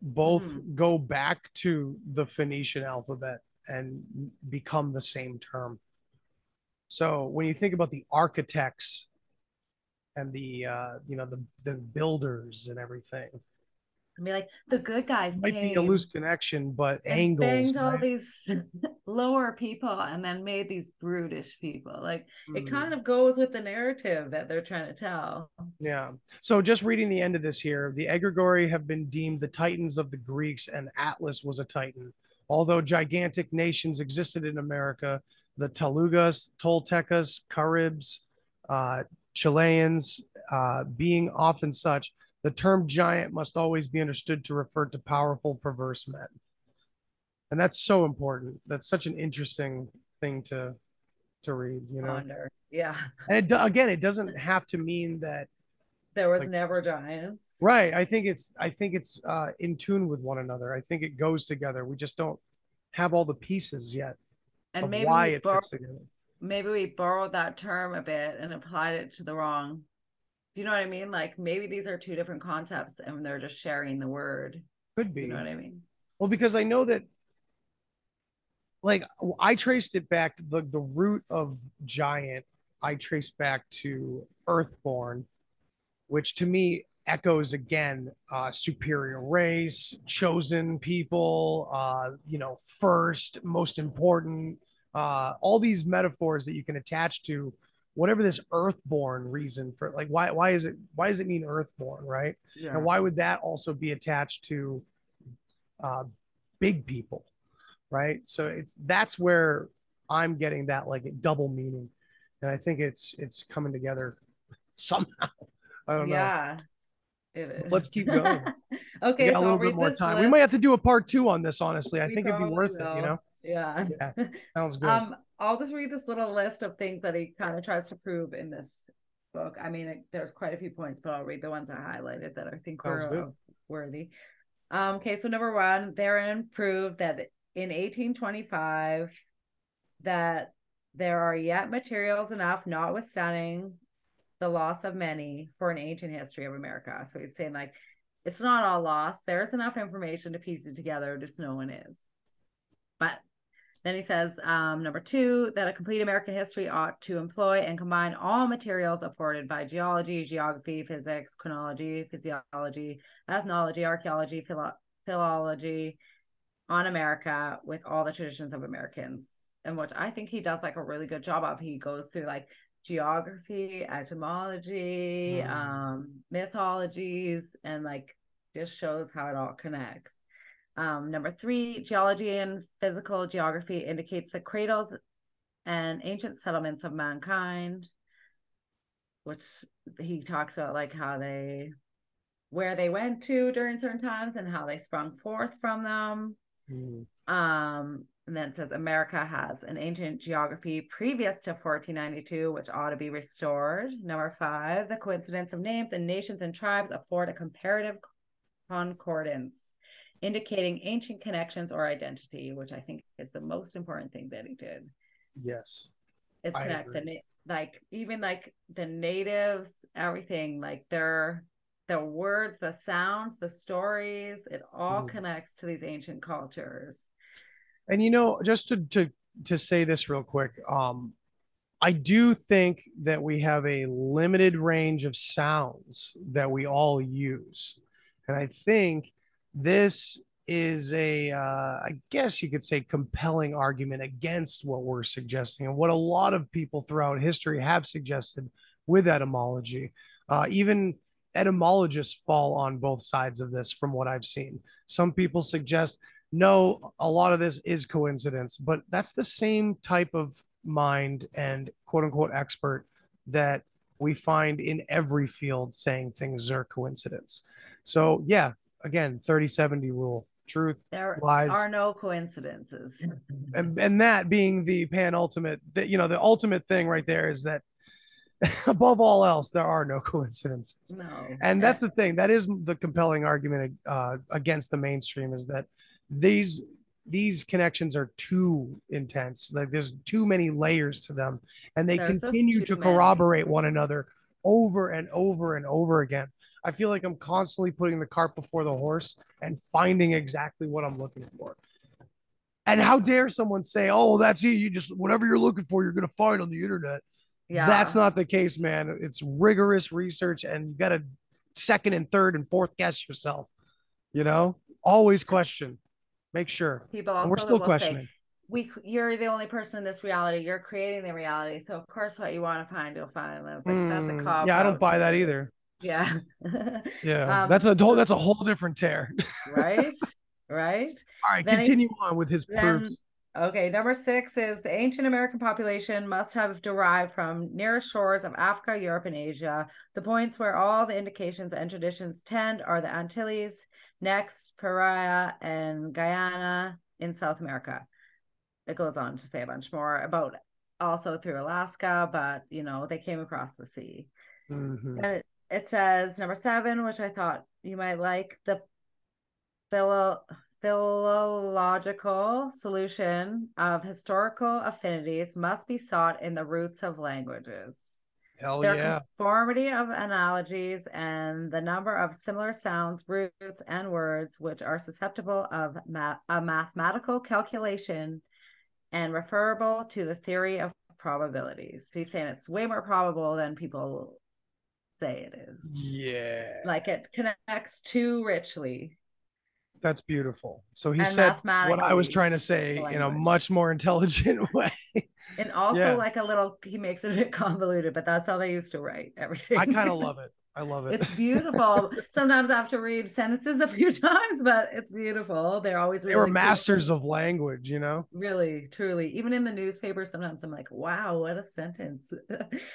both Mhm. go back to the Phoenician alphabet and become the same term. So when you think about the architects and the uh, you know the the builders and everything, I mean, like the good guys might be a loose connection, but angles. banged all these lower people and then made these brutish people. Like it Mm. kind of goes with the narrative that they're trying to tell. Yeah. So just reading the end of this here, the Egregori have been deemed the titans of the Greeks, and Atlas was a titan. Although gigantic nations existed in America, the Talugas, Toltecas, Caribs, uh, Chileans, uh, being often such, the term giant must always be understood to refer to powerful, perverse men. And that's so important. That's such an interesting thing to to read, you know. Yeah. And it, again, it doesn't have to mean that There was Like- never giants. Right. I think it's I think it's uh in tune with one another. I think it goes together. We just don't have all the pieces yet And of maybe why it fits together. Maybe we borrowed that term a bit and applied it to the wrong. Do you know what I mean? Like maybe these are two different concepts and they're just sharing the word. Could be. You know what I mean? Well, because I know that like I traced it back to the the root of giant, I traced back to Earthborn, which to me echoes again uh superior race, chosen people, uh, you know, first, most important, uh, all these metaphors that you can attach to whatever this earthborn reason for like why why is it why does it mean earthborn, right? Yeah. And why would that also be attached to uh, big people, right? So it's that's where I'm getting that like double meaning, and I think it's it's coming together somehow. I don't know. yeah. It is. Let's keep going. okay, We got so a little I'll bit more time. We might have to do a part two on this. Honestly, I We think it'd be worth it. You know, Yeah. yeah, sounds good. Um, I'll just read this little list of things that he kind of tries to prove in this book. I mean, it, there's quite a few points, but I'll read the ones I highlighted that I think Sounds were uh, worthy. Um, okay, so number one, therein proved that in 1825 that there are yet materials enough, notwithstanding the loss of many, for an ancient history of America. So he's saying like it's not all lost. There's enough information to piece it together, just no one is. But then he says, um, number two, that a complete American history ought to employ and combine all materials afforded by geology, geography, physics, chronology, physiology, ethnology, archaeology, philo- philology on America with all the traditions of Americans. And which I think he does like a really good job of. He goes through like geography, etymology, Mm. um, mythologies, and like just shows how it all connects. Um, number three, geology and physical geography indicates the cradles and ancient settlements of mankind, which he talks about like how they where they went to during certain times and how they sprung forth from them. Mm. Um, and then it says America has an ancient geography previous to 1492, which ought to be restored. Number five, the coincidence of names and nations and tribes afford a comparative concordance, indicating ancient connections or identity, which I think is the most important thing that he did. Yes. Is connect the na- like even like the natives, everything like their the words, the sounds, the stories, it all Mhm. connects to these ancient cultures. And you know, just to to to say this real quick, um, I do think that we have a limited range of sounds that we all use, and I think this is a, uh, I guess you could say, compelling argument against what we're suggesting and what a lot of people throughout history have suggested with etymology. Uh, even etymologists fall on both sides of this, from what I've seen. Some people suggest no, a lot of this is coincidence, but that's the same type of mind and quote unquote expert that we find in every field saying things are coincidence. So, yeah, again, 30 70 rule truth, There lies, are no coincidences. and, and that being the penultimate, that you know, the ultimate thing right there is that above all else, there are no coincidences No. and that's the thing that is the compelling argument uh, against the mainstream is that these these connections are too intense like there's too many layers to them and they There's continue to many. corroborate one another over and over and over again. I feel like I'm constantly putting the cart before the horse and finding exactly what I'm looking for. And how dare someone say, "Oh, that's it. You just whatever you're looking for, you're going to find on the internet." Yeah. That's not the case, man. It's rigorous research, and you got to second and third and fourth guess yourself. You know, always question. Make sure. people we're still will say, questioning. We you're the only person in this reality. You're creating the reality. So of course what you want to find, you'll find. And I was like, that's a Mm, cop. yeah, I don't buy that either. Yeah. Yeah, Um, that's a whole that's a whole different tear. right? Right? All right, Then he- continue on with his Then proofs. okay, number six is the ancient American population must have derived from nearest shores of Africa, Europe, and Asia. The points where all the indications and traditions tend are the Antilles, next Paria and Guyana in South America. It goes on to say a bunch more about also through Alaska, but you know, they came across the sea. Mhm. And it, it says number seven, which I thought you might like, the philo- philological solution of historical affinities must be sought in the roots of languages. Hell Their yeah. conformity of analogies and the number of similar sounds, roots, and words which are susceptible of ma- a mathematical calculation and referable to the theory of probabilities. He's saying it's way more probable than people say it is. Yeah. Like it connects too richly. That's beautiful. So he And said what I was trying to say the in a much more intelligent way. And also Yeah. like a little he makes it a bit convoluted, but that's how they used to write everything. I kind of love it. I love it. It's beautiful. Sometimes I have to read sentences a few times, but it's beautiful. They're always they were masters of language, you know? Really, truly. Even in the newspaper, sometimes I'm like, wow, what a sentence.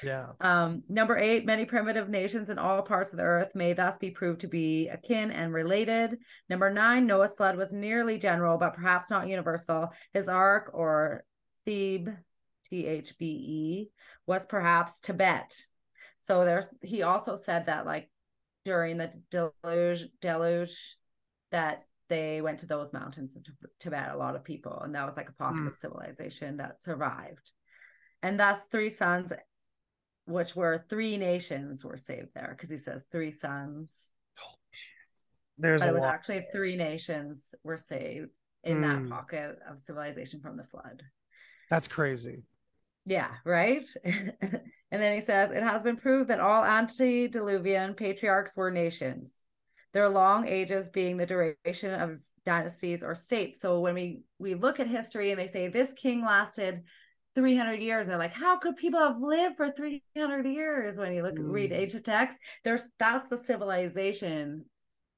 Yeah. um, number eight, many primitive nations in all parts of the earth may thus be proved to be akin and related. Number nine, Noah's flood was nearly general, but perhaps not universal. His ark or Thebe, T H B E, was perhaps Tibet. So there's he also said that like during the deluge deluge that they went to those mountains in Tib- Tibet, a lot of people, and that was like a pocket Mm. of civilization that survived. And thus three sons, which were three nations, were saved there because he says three sons, There's but it was lot. actually three nations were saved in that Mm. pocket of civilization from the flood. That's crazy. Yeah, right. and then he says it has been proved that all antediluvian patriarchs were nations, their long ages being the duration of dynasties or states. So when we we look at history and they say this king lasted 300 years, they're like, how could people have lived for 300 years? When you look read Mm. ancient texts, there's that's the civilization.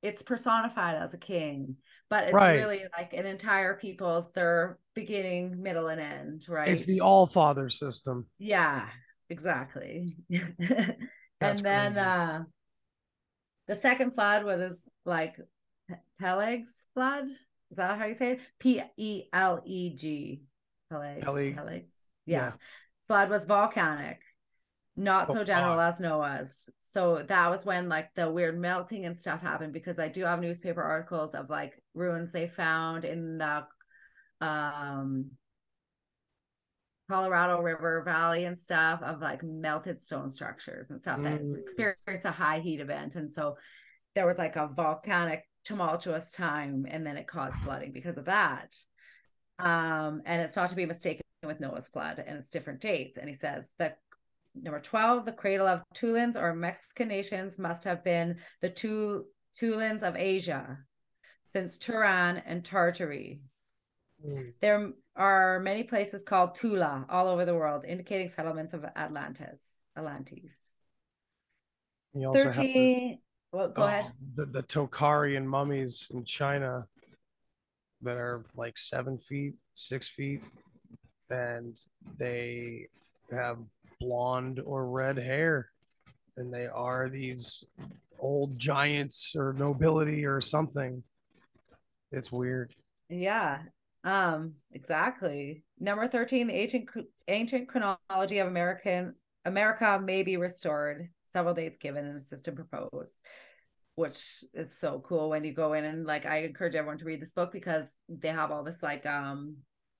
It's personified as a king, but it's Right. really like an entire people's their beginning, middle, and end, right? It's the all father system. Yeah, exactly. and then crazy. uh the second flood was like Pe- Peleg's flood. Is that how you say it? P E L E G. Peleg. Peleg. Peleg. Yeah. Yeah. Flood was volcanic, not Oh, so general God. as Noah's. So that was when like the weird melting and stuff happened because I do have newspaper articles of like ruins they found in the um Colorado River Valley and stuff of like melted stone structures and stuff that Mm. experienced a high heat event. And so there was like a volcanic tumultuous time and then it caused flooding because of that. Um, and it's not to be mistaken with Noah's flood and it's different dates. And he says that number 12, the cradle of Tulans or Mexican nations must have been the two Tulans of Asia since Turan and Tartary. Mm. There are many places called Tula all over the world, indicating settlements of Atlantis. Atlantis. You also have the- 13. Well, go oh, ahead. The, the Tokharian mummies in China that are like seven feet, six feet, and they have blonde or red hair, and they are these old giants or nobility or something. It's weird. Yeah. Um, exactly. Number 13, the ancient ancient chronology of American America may be restored. Several dates given and a system proposed, which is so cool when you go in and like I encourage everyone to read this book because they have all this like um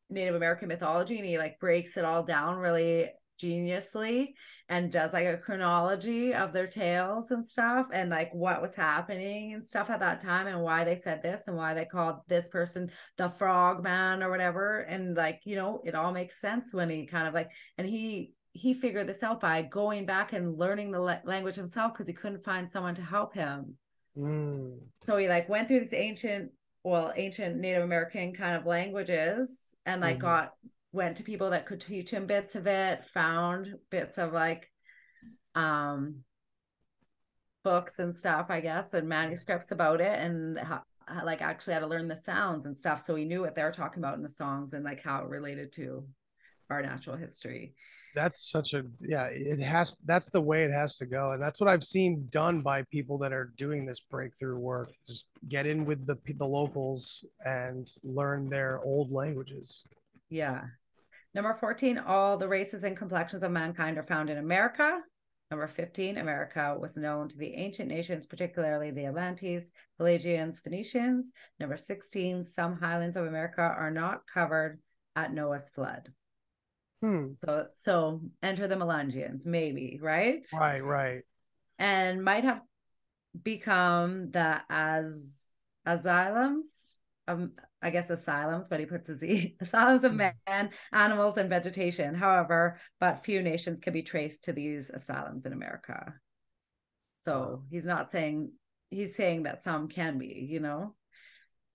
Native American mythology and he like breaks it all down really geniusly and does like a chronology of their tales and stuff and like what was happening and stuff at that time and why they said this and why they called this person the frog man or whatever and like you know it all makes sense when he kind of like and he he figured this out by going back and learning the la- language himself because he couldn't find someone to help him Mm. so he like went through this ancient well ancient native american kind of languages and like Mhm. got went to people that could teach him bits of it found bits of like um books and stuff i guess and manuscripts about it and how, like actually had to learn the sounds and stuff so he knew what they were talking about in the songs and like how it related to our natural history That's such a yeah. It has. That's the way it has to go, and that's what I've seen done by people that are doing this breakthrough work. Just get in with the the locals and learn their old languages. Yeah. Number 14, all the races and complexions of mankind are found in America. Number 15, America was known to the ancient nations, particularly the Atlantes, Pelasgians, Phoenicians. Number 16, some highlands of America are not covered at Noah's flood. Hmm. So so enter the Melungeons, maybe, right? Right. Right. And might have become the as asylums um I guess asylums, but he puts Z asylums of man, animals, and vegetation. However, but few nations can be traced to these asylums in America. So he's not saying he's saying that some can be, you know.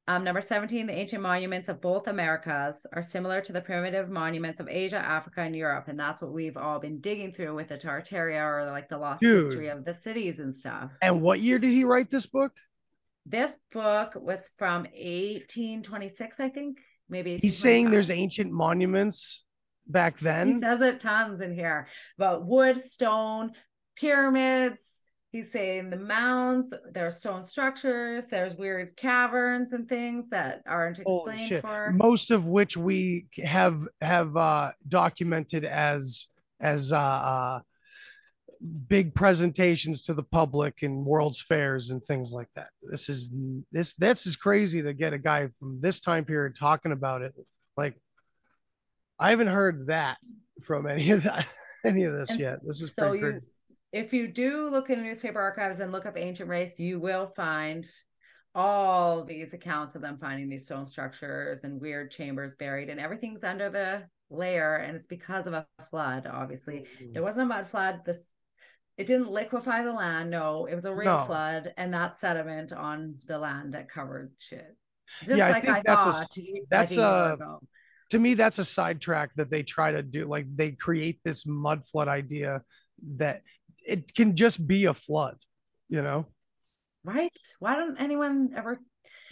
Um, number 17, the ancient monuments of both Americas are similar to the primitive monuments of Asia, Africa, and Europe. And that's what we've all been digging through with the Tartaria or like the lost Dude. history of the cities and stuff. And what year did he write this book? This book was from 1826, I think. Maybe He's saying there's ancient monuments back then. he says it tons in here about wood, stone, pyramids. He's saying the mounds, there are stone structures, there's weird caverns and things that aren't explained for. Most of which we have have uh, documented as as uh, uh, big presentations to the public and world's fairs and things like that. This is this this is crazy to get a guy from this time period talking about it. Like I haven't heard that from any of that any of this And yet. This is so pretty you crazy. if you do look in newspaper archives and look up ancient race, you will find all these accounts of them finding these stone structures and weird chambers buried, and everything's under the layer, and it's because of a flood. Obviously, mm. there wasn't a mud flood. This it didn't liquefy the land. No, it was a rain No. flood, and that sediment on the land that covered shit. Just Yeah, I think I that's a- thought. like that's a- to me that's a sidetrack that they try to do like they create this mud flood idea that it can just be a flood you know right. Why don't anyone ever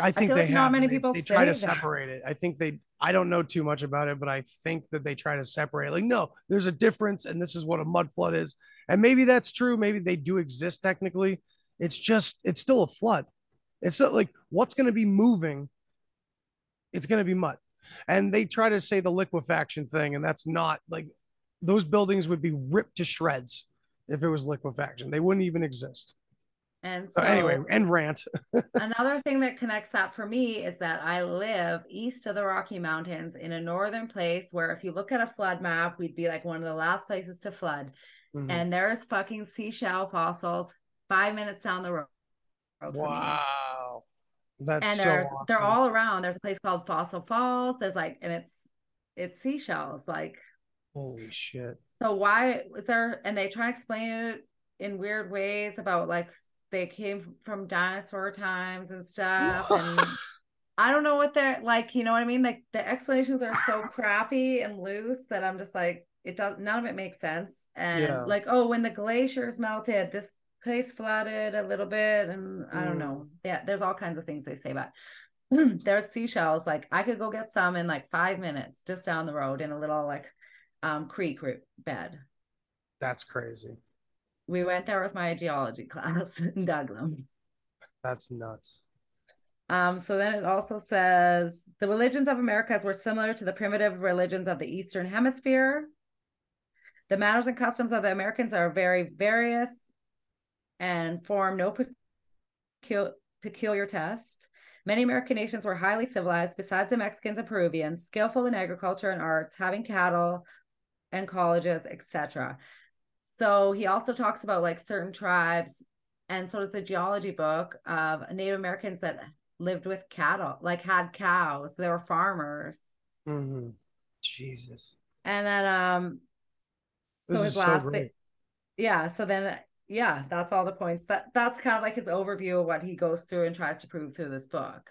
i think feel they like have not many they, people they try to that. separate it i think they i don't know too much about it but i think that they try to separate like no there's a difference and this is what a mud flood is and maybe that's true. Maybe they do exist technically. It's just it's still a flood. It's not like what's going to be moving it's going to be mud. And they try to say the liquefaction thing and that's not like those buildings would be ripped to shreds if it was liquefaction. They wouldn't even exist. And so, so, anyway and rant. another thing that connects that for me is that I live east of the Rocky Mountains in a northern place where if you look at a flood map, we'd be like one of the last places to flood. Mhm. And there's fucking seashell fossils five minutes down the road. wow that's And so there's they're all around. There's a place called Fossil Falls. There's like and it's it's seashells. Like holy shit so why is there and they try to explain it in weird ways about like they came from dinosaur times and stuff and I don't know what they're like, you know what I mean? Like the explanations are so crappy and loose that I'm just like, it does none of it makes sense. And Yeah. like, oh, when the glaciers melted, this place flooded a little bit, and I don't Mm. know. Yeah, there's all kinds of things they say about. there's seashells. Like I could go get some in like five minutes just down the road in a little like um creek root bed. that's crazy We went there with my geology class and dug them. that's nuts Um, so then it also says the religions of Americas were similar to the primitive religions of the Eastern Hemisphere. The manners and customs of the Americans are very various and form no pecu- peculiar test. Many American nations were highly civilized, besides the Mexicans and Peruvians, skillful in agriculture and arts, having cattle and colleges, etc. So he also talks about like certain tribes, and so does the geology book of Native Americans that lived with cattle, like had cows. They were farmers. Mm-hmm. Jesus. And then um This so is his so last great. thing, yeah, so then yeah, that's all the points. That that's kind of like his overview of what he goes through and tries to prove through this book.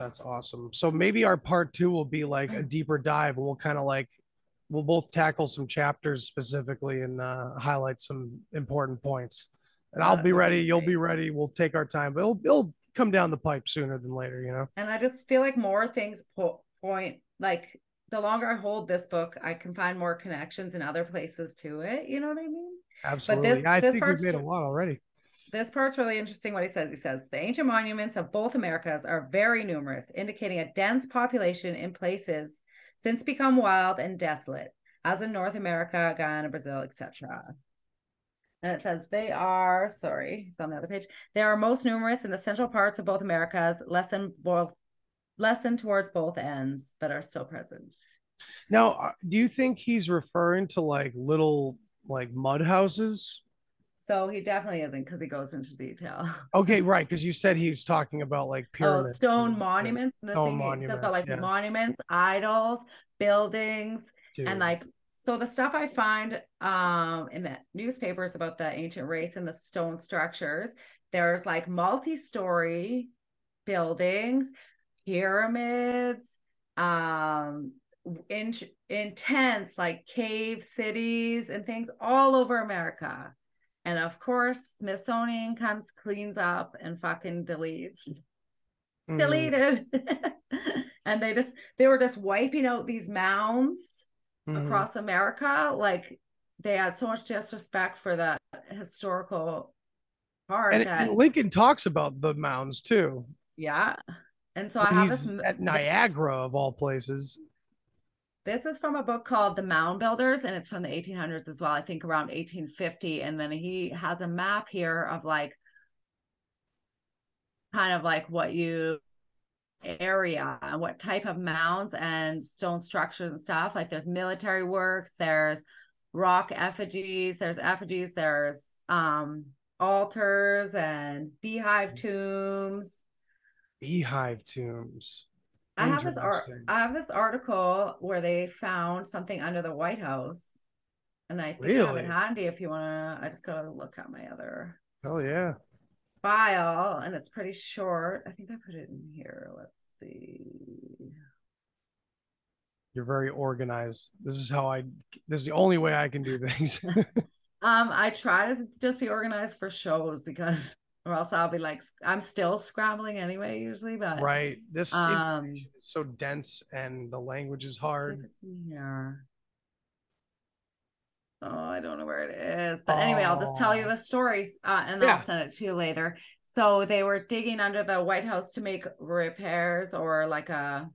That's awesome. So maybe our part two will be like a deeper dive, and we'll kind of like we'll both tackle some chapters specifically and uh, highlight some important points. And I'll be be ready. You'll be ready. We'll take our time, but it'll it'll come down the pipe sooner than later. You know. And I just feel like more things po- point like the longer I hold this book, I can find more connections in other places to it. You know what I mean? Absolutely. I this think we've part's- made a lot already. This part's really interesting what he says. He says the ancient monuments of both Americas are very numerous, indicating a dense population in places since become wild and desolate, as in North America, Guyana, Brazil, etc. And it says they are, sorry, it's on the other page. They are most numerous in the central parts of both Americas, less than both lessen towards both ends, but are still present. Now, uh, do you think he's referring to like little like mud houses? So he definitely isn't because he goes into detail. Okay, right, because you said he was talking about like Oh, stone and- monuments. The Stone thing monuments, about like yeah. monuments, idols, buildings, Dude. and like so the stuff I find um in the newspapers about the ancient race and the stone structures, there's like multi-story buildings, pyramids, um in, intense like cave cities and things all over America. And of course, Smithsonian comes, cleans up and fucking deletes Mhm. deleted. and they just they were just wiping out these mounds Mhm. across America. Like they had so much disrespect for that historical part And, that and Lincoln talks about the mounds too. yeah. And so I have this at Niagara of all places. This is from a book called The Mound Builders, and it's from the 1800s as well. I think around 1850. And then he has a map here of like, kind of like what you area and what type of mounds and stone structures and stuff. Like there's military works, there's rock effigies, there's effigies, there's um altars and beehive tombs. Beehive tombs. I have this art. I have this article where they found something under the White House, and I think I have it handy if you want to. I just gotta look at my other Hell yeah. File, and it's pretty short. I think I put it in here. Let's see. You're very organized. This is how I this is the only way I can do things. Um, I try to just be organized for shows because, or else I'll be like, I'm still scrambling anyway, usually. But right. This Um, is so dense and the language is let's see if hard. here. Oh, I don't know where it is. But anyway, I'll just tell you Oh. the stories uh, and Yeah. I'll send it to you later. So they were digging under the White House to make repairs or like a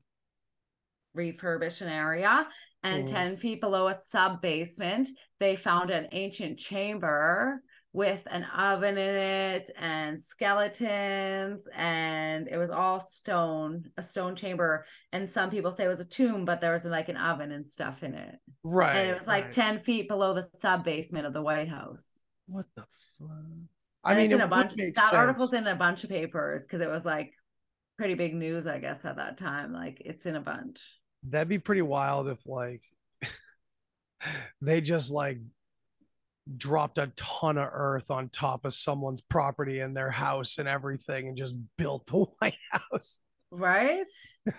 refurbish an area. And Mhm. 10 feet below a sub basement, they found an ancient chamber with an oven in it and skeletons. And it was all stone, a stone chamber. And some people say it was a tomb, but there was like an oven and stuff in it Right. and it was like right. 10 feet below the sub basement of the White House. What the fuck? I And mean, it's in a bunch. That sense. article's in a bunch of papers because it was like pretty big news, I guess, at that time. Like it's in a bunch. That'd be pretty wild if like they just like dropped a ton of earth on top of someone's property and their house and everything and just built the White House. Right.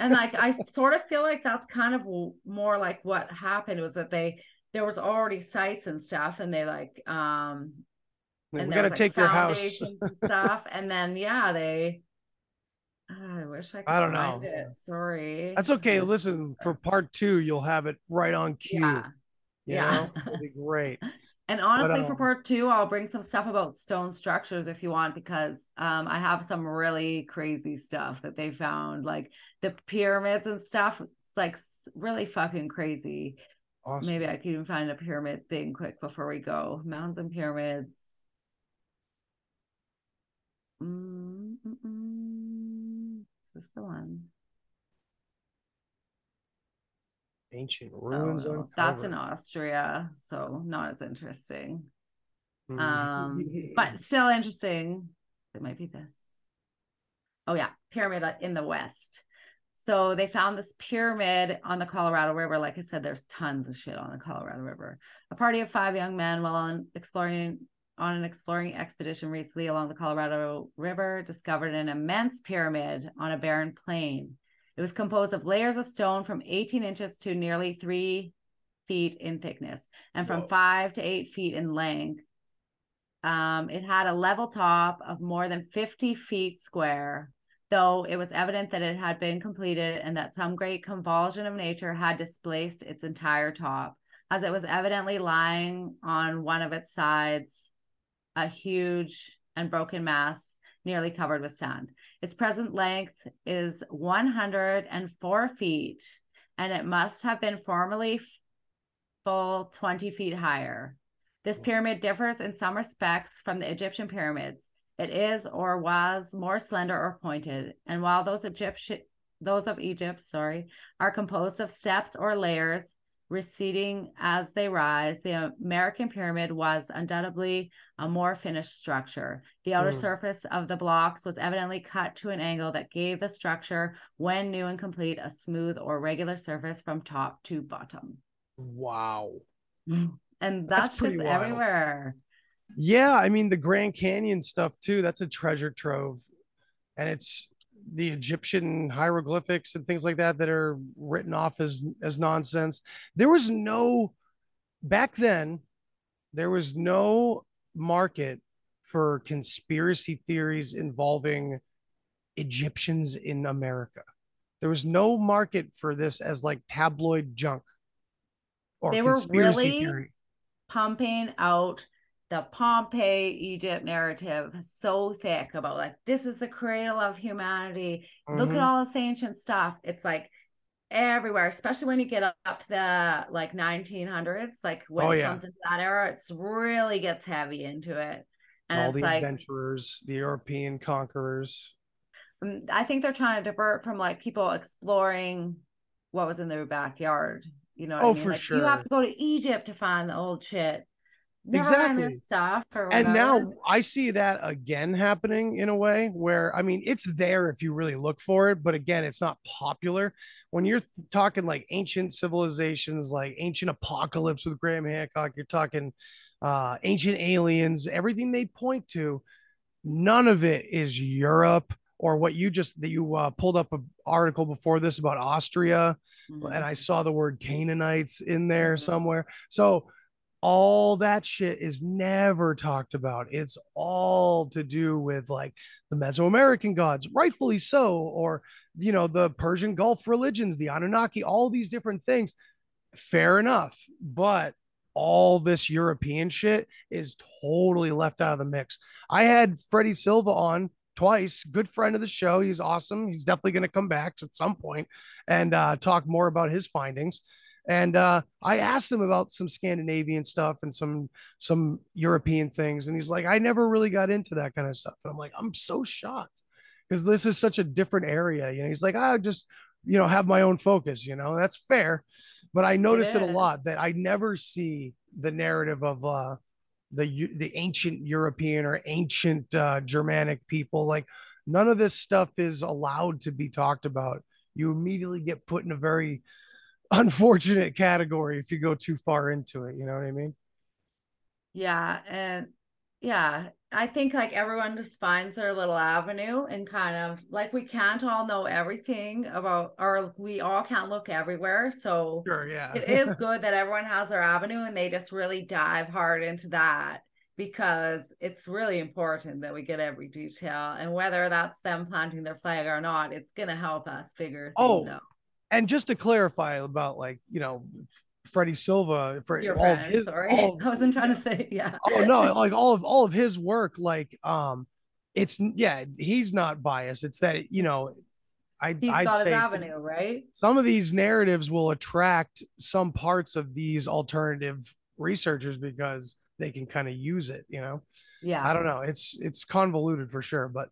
And like I sort of feel like that's kind of more like what happened was that they there was already sites and stuff and they like um and we got to like, take your house. and stuff and then yeah they I wish I could I don't know. it. Sorry. That's okay. Listen, for part two, you'll have it right on cue. Yeah. you yeah. know? It'll be great. And honestly, for um, part two, I'll bring some stuff about stone structures if you want, because um, I have some really crazy stuff that they found, like the pyramids and stuff. It's like really fucking crazy. Awesome. Maybe I can even find a pyramid thing quick before we go. Mounds and pyramids. Mm, mm, mm. Is this the one? Ancient ruins. Oh. That's in Austria, so not as interesting. Mm-hmm. Um, but still interesting. It might be this. Oh yeah, pyramid in the west. So they found this pyramid on the Colorado River. Like I said, there's tons of shit on the Colorado River. A party of five young men, while on exploring on an exploring expedition recently along the Colorado River, discovered an immense pyramid on a barren plain. It was composed of layers of stone from 18 inches to nearly three feet in thickness and from Whoa. five to eight feet in length. Um, it had a level top of more than 50 feet square, though it was evident that it had been completed and that some great convulsion of nature had displaced its entire top, as it was evidently lying on one of its sides, a huge and broken mass nearly covered with sand. Its present length is 104 feet, and it must have been formerly full 20 feet higher. This pyramid differs in some respects from the Egyptian pyramids. It is or was more slender or pointed, and while those Egyptian those of Egypt, sorry, are composed of steps or layers receding as they rise. The American pyramid was undoubtedly a more finished structure. The outer mm. surface of the blocks was evidently cut to an angle that gave the structure, when new and complete, a smooth or regular surface from top to bottom. Wow. and that's, that's pretty everywhere. Yeah, I mean the Grand Canyon stuff too. That's a treasure trove, and it's the Egyptian hieroglyphics and things like that that are written off as as nonsense. There was no back then. There was no market for conspiracy theories involving Egyptians in America. There was no market for this as like tabloid junk or they conspiracy were really theory pumping out the Pompeii Egypt narrative so thick about like this is the cradle of humanity. Mm-hmm. Look at mm-hmm. all this ancient stuff. It's like everywhere, especially when you get up to the like 1900s, like when oh, it yeah. comes into that era, it's really gets heavy into it. And all the like, adventurers, the European conquerors. Mm, I think they're trying to divert from like people exploring what was in their backyard you know, oh I mean? for like, sure. You have to go to Egypt to find the old shit. Exactly. stuff. and now I see that again happening in a way where I mean it's there if you really look for it, but again, it's not popular. When you're th- talking like ancient civilizations, like ancient apocalypse with Graham Hancock, you're talking uh, ancient aliens, everything they point to, none of it is Europe or what you just that you uh, pulled up an article before this about Austria mm-hmm. and I saw the word Canaanites in there mm-hmm. somewhere. So all that shit is never talked about. It's all to do with like the Mesoamerican gods, rightfully so, or you know, the Persian Gulf religions, the Anunnaki, all these different things. Fair enough. But all this European shit is totally left out of the mix. I had Freddie Silva on twice. Good friend of the show. He's awesome. He's definitely going to come back at some point and uh, talk more about his findings. And uh, I asked him about some Scandinavian stuff and some some European things, and he's like, I never really got into that kind of stuff. And I'm like, I'm so shocked because this is such a different area. You know, he's like, I just you know have my own focus. You know, that's fair, but I notice it, it a lot that I never see the narrative of uh the the ancient European or ancient uh, Germanic people. Like none of this stuff is allowed to be talked about. You immediately get put in a very unfortunate category if you go too far into it. You know what I mean? Yeah, and yeah, I think like everyone just finds their little avenue and kind of like we can't all know everything about or we all can't look everywhere. So sure, yeah. it is good that everyone has their avenue and they just really dive hard into that because it's really important that we get every detail and whether that's them planting their flag or not, it's gonna help us figure oh, out. And just to clarify about like, you know, Freddie Silva for Your all friend, his, sorry. All, I wasn't trying to say yeah. oh no, like all of all of his work, like um it's yeah, he's not biased. It's that you know, I he's I'd say avenue, right? Some of these narratives will attract some parts of these alternative researchers because they can kind of use it, you know. Yeah. I don't know. It's it's convoluted for sure, but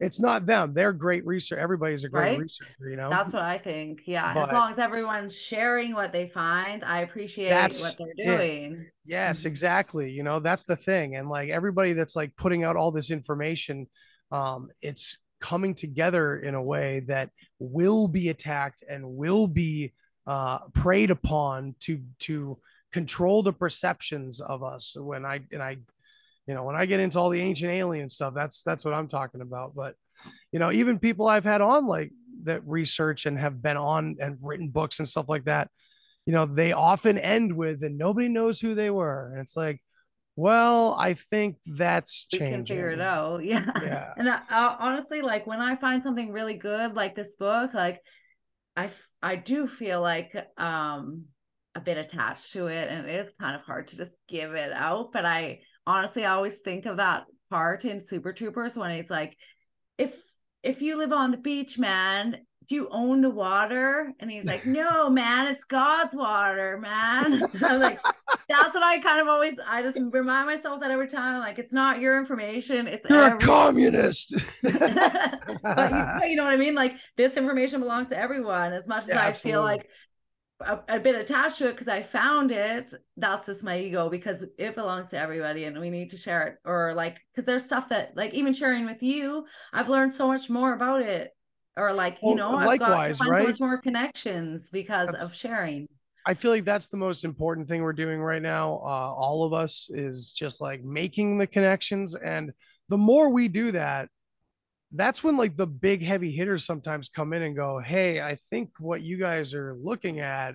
it's not them. They're great research. Everybody's a great Right? researcher, you know. That's what I think. Yeah. But- as long as everyone's sharing what they find, I appreciate what they're it. doing. Yes, Mhm. exactly. You know, that's the thing. And like everybody that's like putting out all this information, um, it's coming together in a way that will be attacked and will be uh preyed upon to to control the perceptions of us. When I and I, you know, when I get into all the ancient alien stuff, that's that's what I'm talking about. But you know, even people I've had on like that research and have been on and written books and stuff like that you know, they often end with, and nobody knows who they were. And it's like, well, I think that's We can figure it out. Yeah. Yeah. And I, I, honestly, like when I find something really good, like this book, like I, f- I do feel like um a bit attached to it, and it is kind of hard to just give it out. But I honestly I always think of that part in Super Troopers when he's like, if if you live on the beach, man, do you own the water? And he's like, no, man, it's God's water, man. I'm like, that's what I kind of always I just remind myself that every time like it's not your information it's You're a communist. but you, but you know what I mean like this information belongs to everyone as much as Yeah, I absolutely. feel like a, bit attached to it because I found it that's just my ego because it belongs to everybody and we need to share it or like because there's stuff that like even sharing with you I've learned so much more about it or like you Well, know I've got find right? so much more connections because That's- of sharing I feel like that's the most important thing we're doing right now. Uh, all of us is just like making the connections. And the more we do that, that's when like the big heavy hitters sometimes come in and go, Hey, I think what you guys are looking at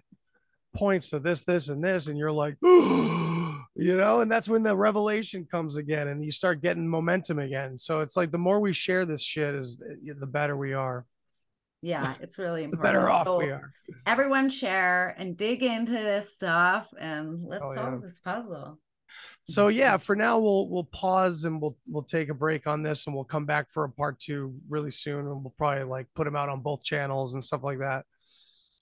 points to this, this, and this. And you're like, you know, and that's when the revelation comes again and you start getting momentum again. So it's like the more we share this shit is eh, the better we are, yeah it's really the important better off So- we are. everyone share and dig into this stuff and let's Oh, solve yeah. this puzzle. So yeah, for now we'll we'll pause and we'll we'll take a break on this and we'll come back for a part two really soon and we'll probably like put them out on both channels and stuff like that.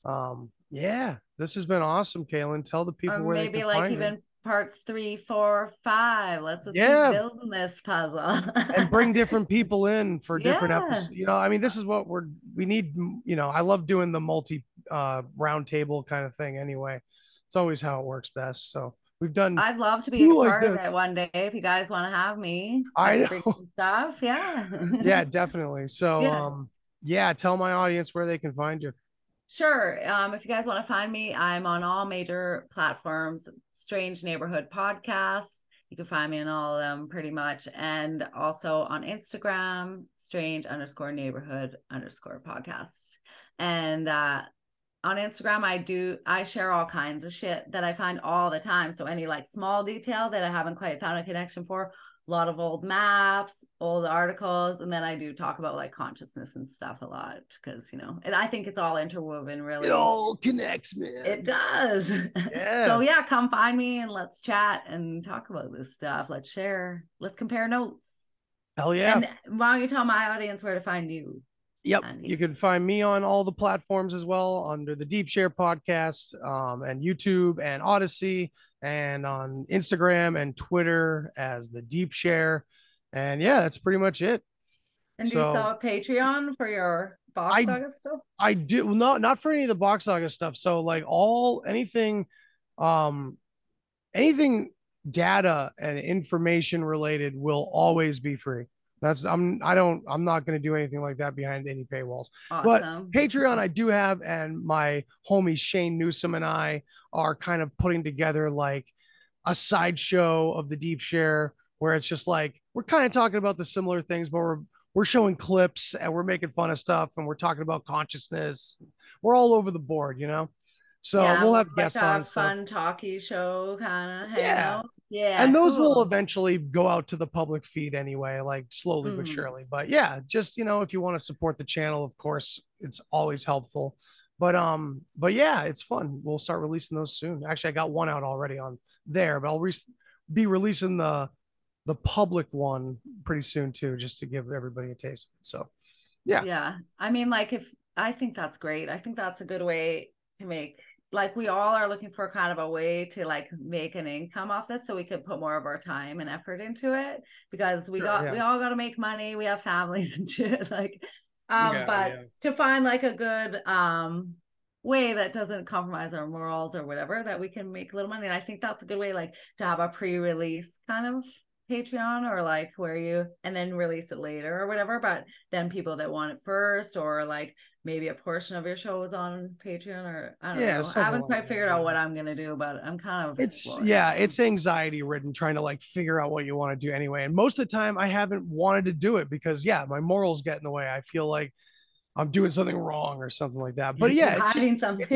Um yeah, this has been awesome, Kalen. Tell the people or where they maybe can like find even you. parts three, four, five. Let's just Yeah. keep building this puzzle. and bring different people in for different Yeah. episodes. You know, I mean, this is what we're we need. You know, I love doing the multi uh round table kind of thing. Anyway, it's always how it works best. So we've done. I'd love to be a like part of it one day if you guys want to have me. I Like, know. stuff. Yeah. yeah, definitely. So Yeah. um, yeah, tell my audience where they can find you. Sure. Um, if you guys want to find me, I'm on all major platforms. Strange Neighborhood Podcast. You can find me on all of them pretty much. And also on Instagram, strange underscore neighborhood underscore podcast. And uh on Instagram, I do I share all kinds of shit that I find all the time. So any like small detail that I haven't quite found a connection for, a lot of old maps, old articles, and then I do talk about like consciousness and stuff a lot because you know, and I think it's all interwoven really. It all connects, man. It does. Yeah. so yeah, come find me and let's chat and talk about this stuff. Let's share. Let's compare notes. Hell yeah. And why don't you tell my audience where to find you? Yep. Andy. You can find me on all the platforms as well under the Deep Share podcast um, and YouTube and Odysee and on Instagram and Twitter as the Deep Share. And yeah, that's pretty much it. And do you So- still have Patreon for your Bock I- saga stuff? I do well, not not for any of the Bock saga stuff. So like all anything um anything data and information related will always be free. That's I'm I don't I'm not going to do anything like that behind any paywalls. But Patreon I do have, and my homie Shane Newsom and I are kind of putting together like a sideshow of the deep share where it's just like we're kind of talking about the similar things, but we're we're showing clips and we're making fun of stuff and we're talking about consciousness. We're all over the board, you know. So Yeah, we'll have like guests on and stuff. fun talky show kind of hang Yeah. out. Yeah. and those will eventually go out to the public feed anyway, like slowly but Mhm. surely. But yeah, just you know, if you want to support the channel, of course, it's always helpful. But um, but yeah, it's fun. We'll start releasing those soon. Actually, I got one out already on there, but I'll re- be releasing the the public one pretty soon too, just to give everybody a taste. So yeah. yeah i mean like if i think that's great i think that's a good way to make like we all are looking for kind of a way to like make an income off this so we could put more of our time and effort into it because we Sure, got yeah. we all got to make money we have families and shit like um Yeah, but yeah. to find like a good um way that doesn't compromise our morals or whatever that we can make a little money and i think that's a good way like to have a pre-release kind of patreon or like where you and then release it later or whatever but then people that want it first or like maybe a portion of your show is on patreon or i don't Yeah, know. I haven't like quite that, figured out what i'm gonna do but i'm kind of it's exploring. yeah it's anxiety ridden trying to like figure out what you want to do anyway and most of the time i haven't wanted to do it because yeah my morals get in the way. I feel like i'm doing something wrong or something like that but yeah it's just something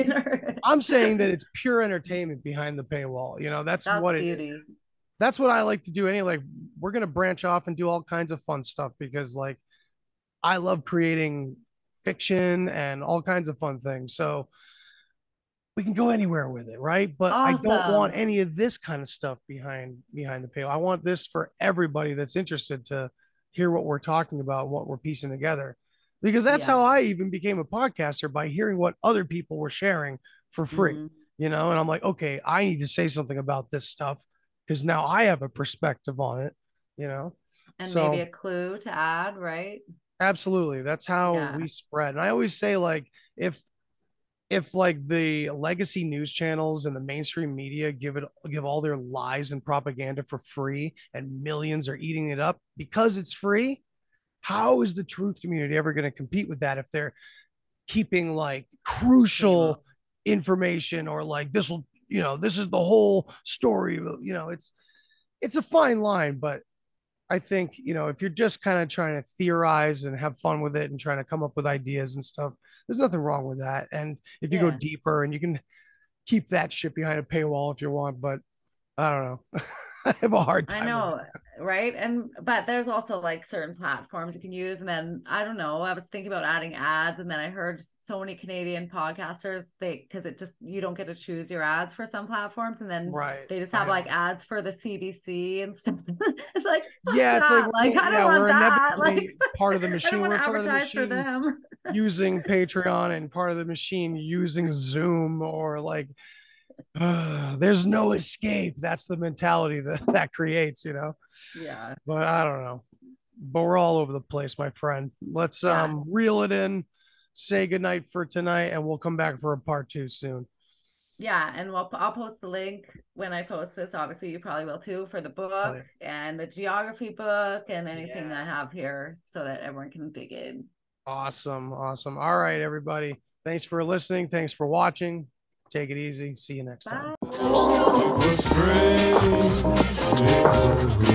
i'm saying that it's pure entertainment behind the paywall you know that's, that's what it is. beauty that's what i like to do anyway like we're gonna branch off and do all kinds of fun stuff because like i love creating fiction and all kinds of fun things so we can go anywhere with it right? But i don't want any of this kind of stuff behind behind the paywall. I want this for everybody that's interested to hear what we're talking about what we're piecing together because that's Yeah. how i even became a podcaster by hearing what other people were sharing for free Mhm. you know? And i'm like okay i need to say something about this stuff because now i have a perspective on it you know? And So- maybe a clue to add right? Absolutely. That's how Yeah. we spread. And i always say like if if like the legacy news channels and the mainstream media give it give all their lies and propaganda for free and millions are eating it up because it's free how is the truth community ever going to compete with that if they're keeping like crucial information or like this will you know this is the whole story you know it's it's a fine line but i think you know if you're just kind of trying to theorize and have fun with it and trying to come up with ideas and stuff there's nothing wrong with that. And if you go deeper and you can keep that shit behind a paywall if you want but i don't know i have a hard time I know, right? And but there's also like certain platforms you can use, and then I don't know. I was thinking about adding ads, and then I heard so many Canadian podcasters they because it just you don't get to choose your ads for some platforms, and then right they just have like ads for the CBC and stuff. it's like yeah it's that. like, like I don't yeah, want we're that. Like part of the machine we're part of the machine them. using Patreon and part of the machine using Zoom or like uh, there's no escape. That's the mentality that that creates, you know. Yeah, But I don't know. But we're all over the place, my friend. Let's Yeah. um reel it in, say goodnight for tonight, and we'll come back for a part two soon. yeah, and we'll I'll post the link when I post this. Obviously, you probably will too for the book yeah. and the geography book and anything Yeah. I have here, so that everyone can dig in. Awesome, awesome. All right, everybody. Thanks for listening. Thanks for watching. Take it easy. See you next time. Bye. The strange neighborhood.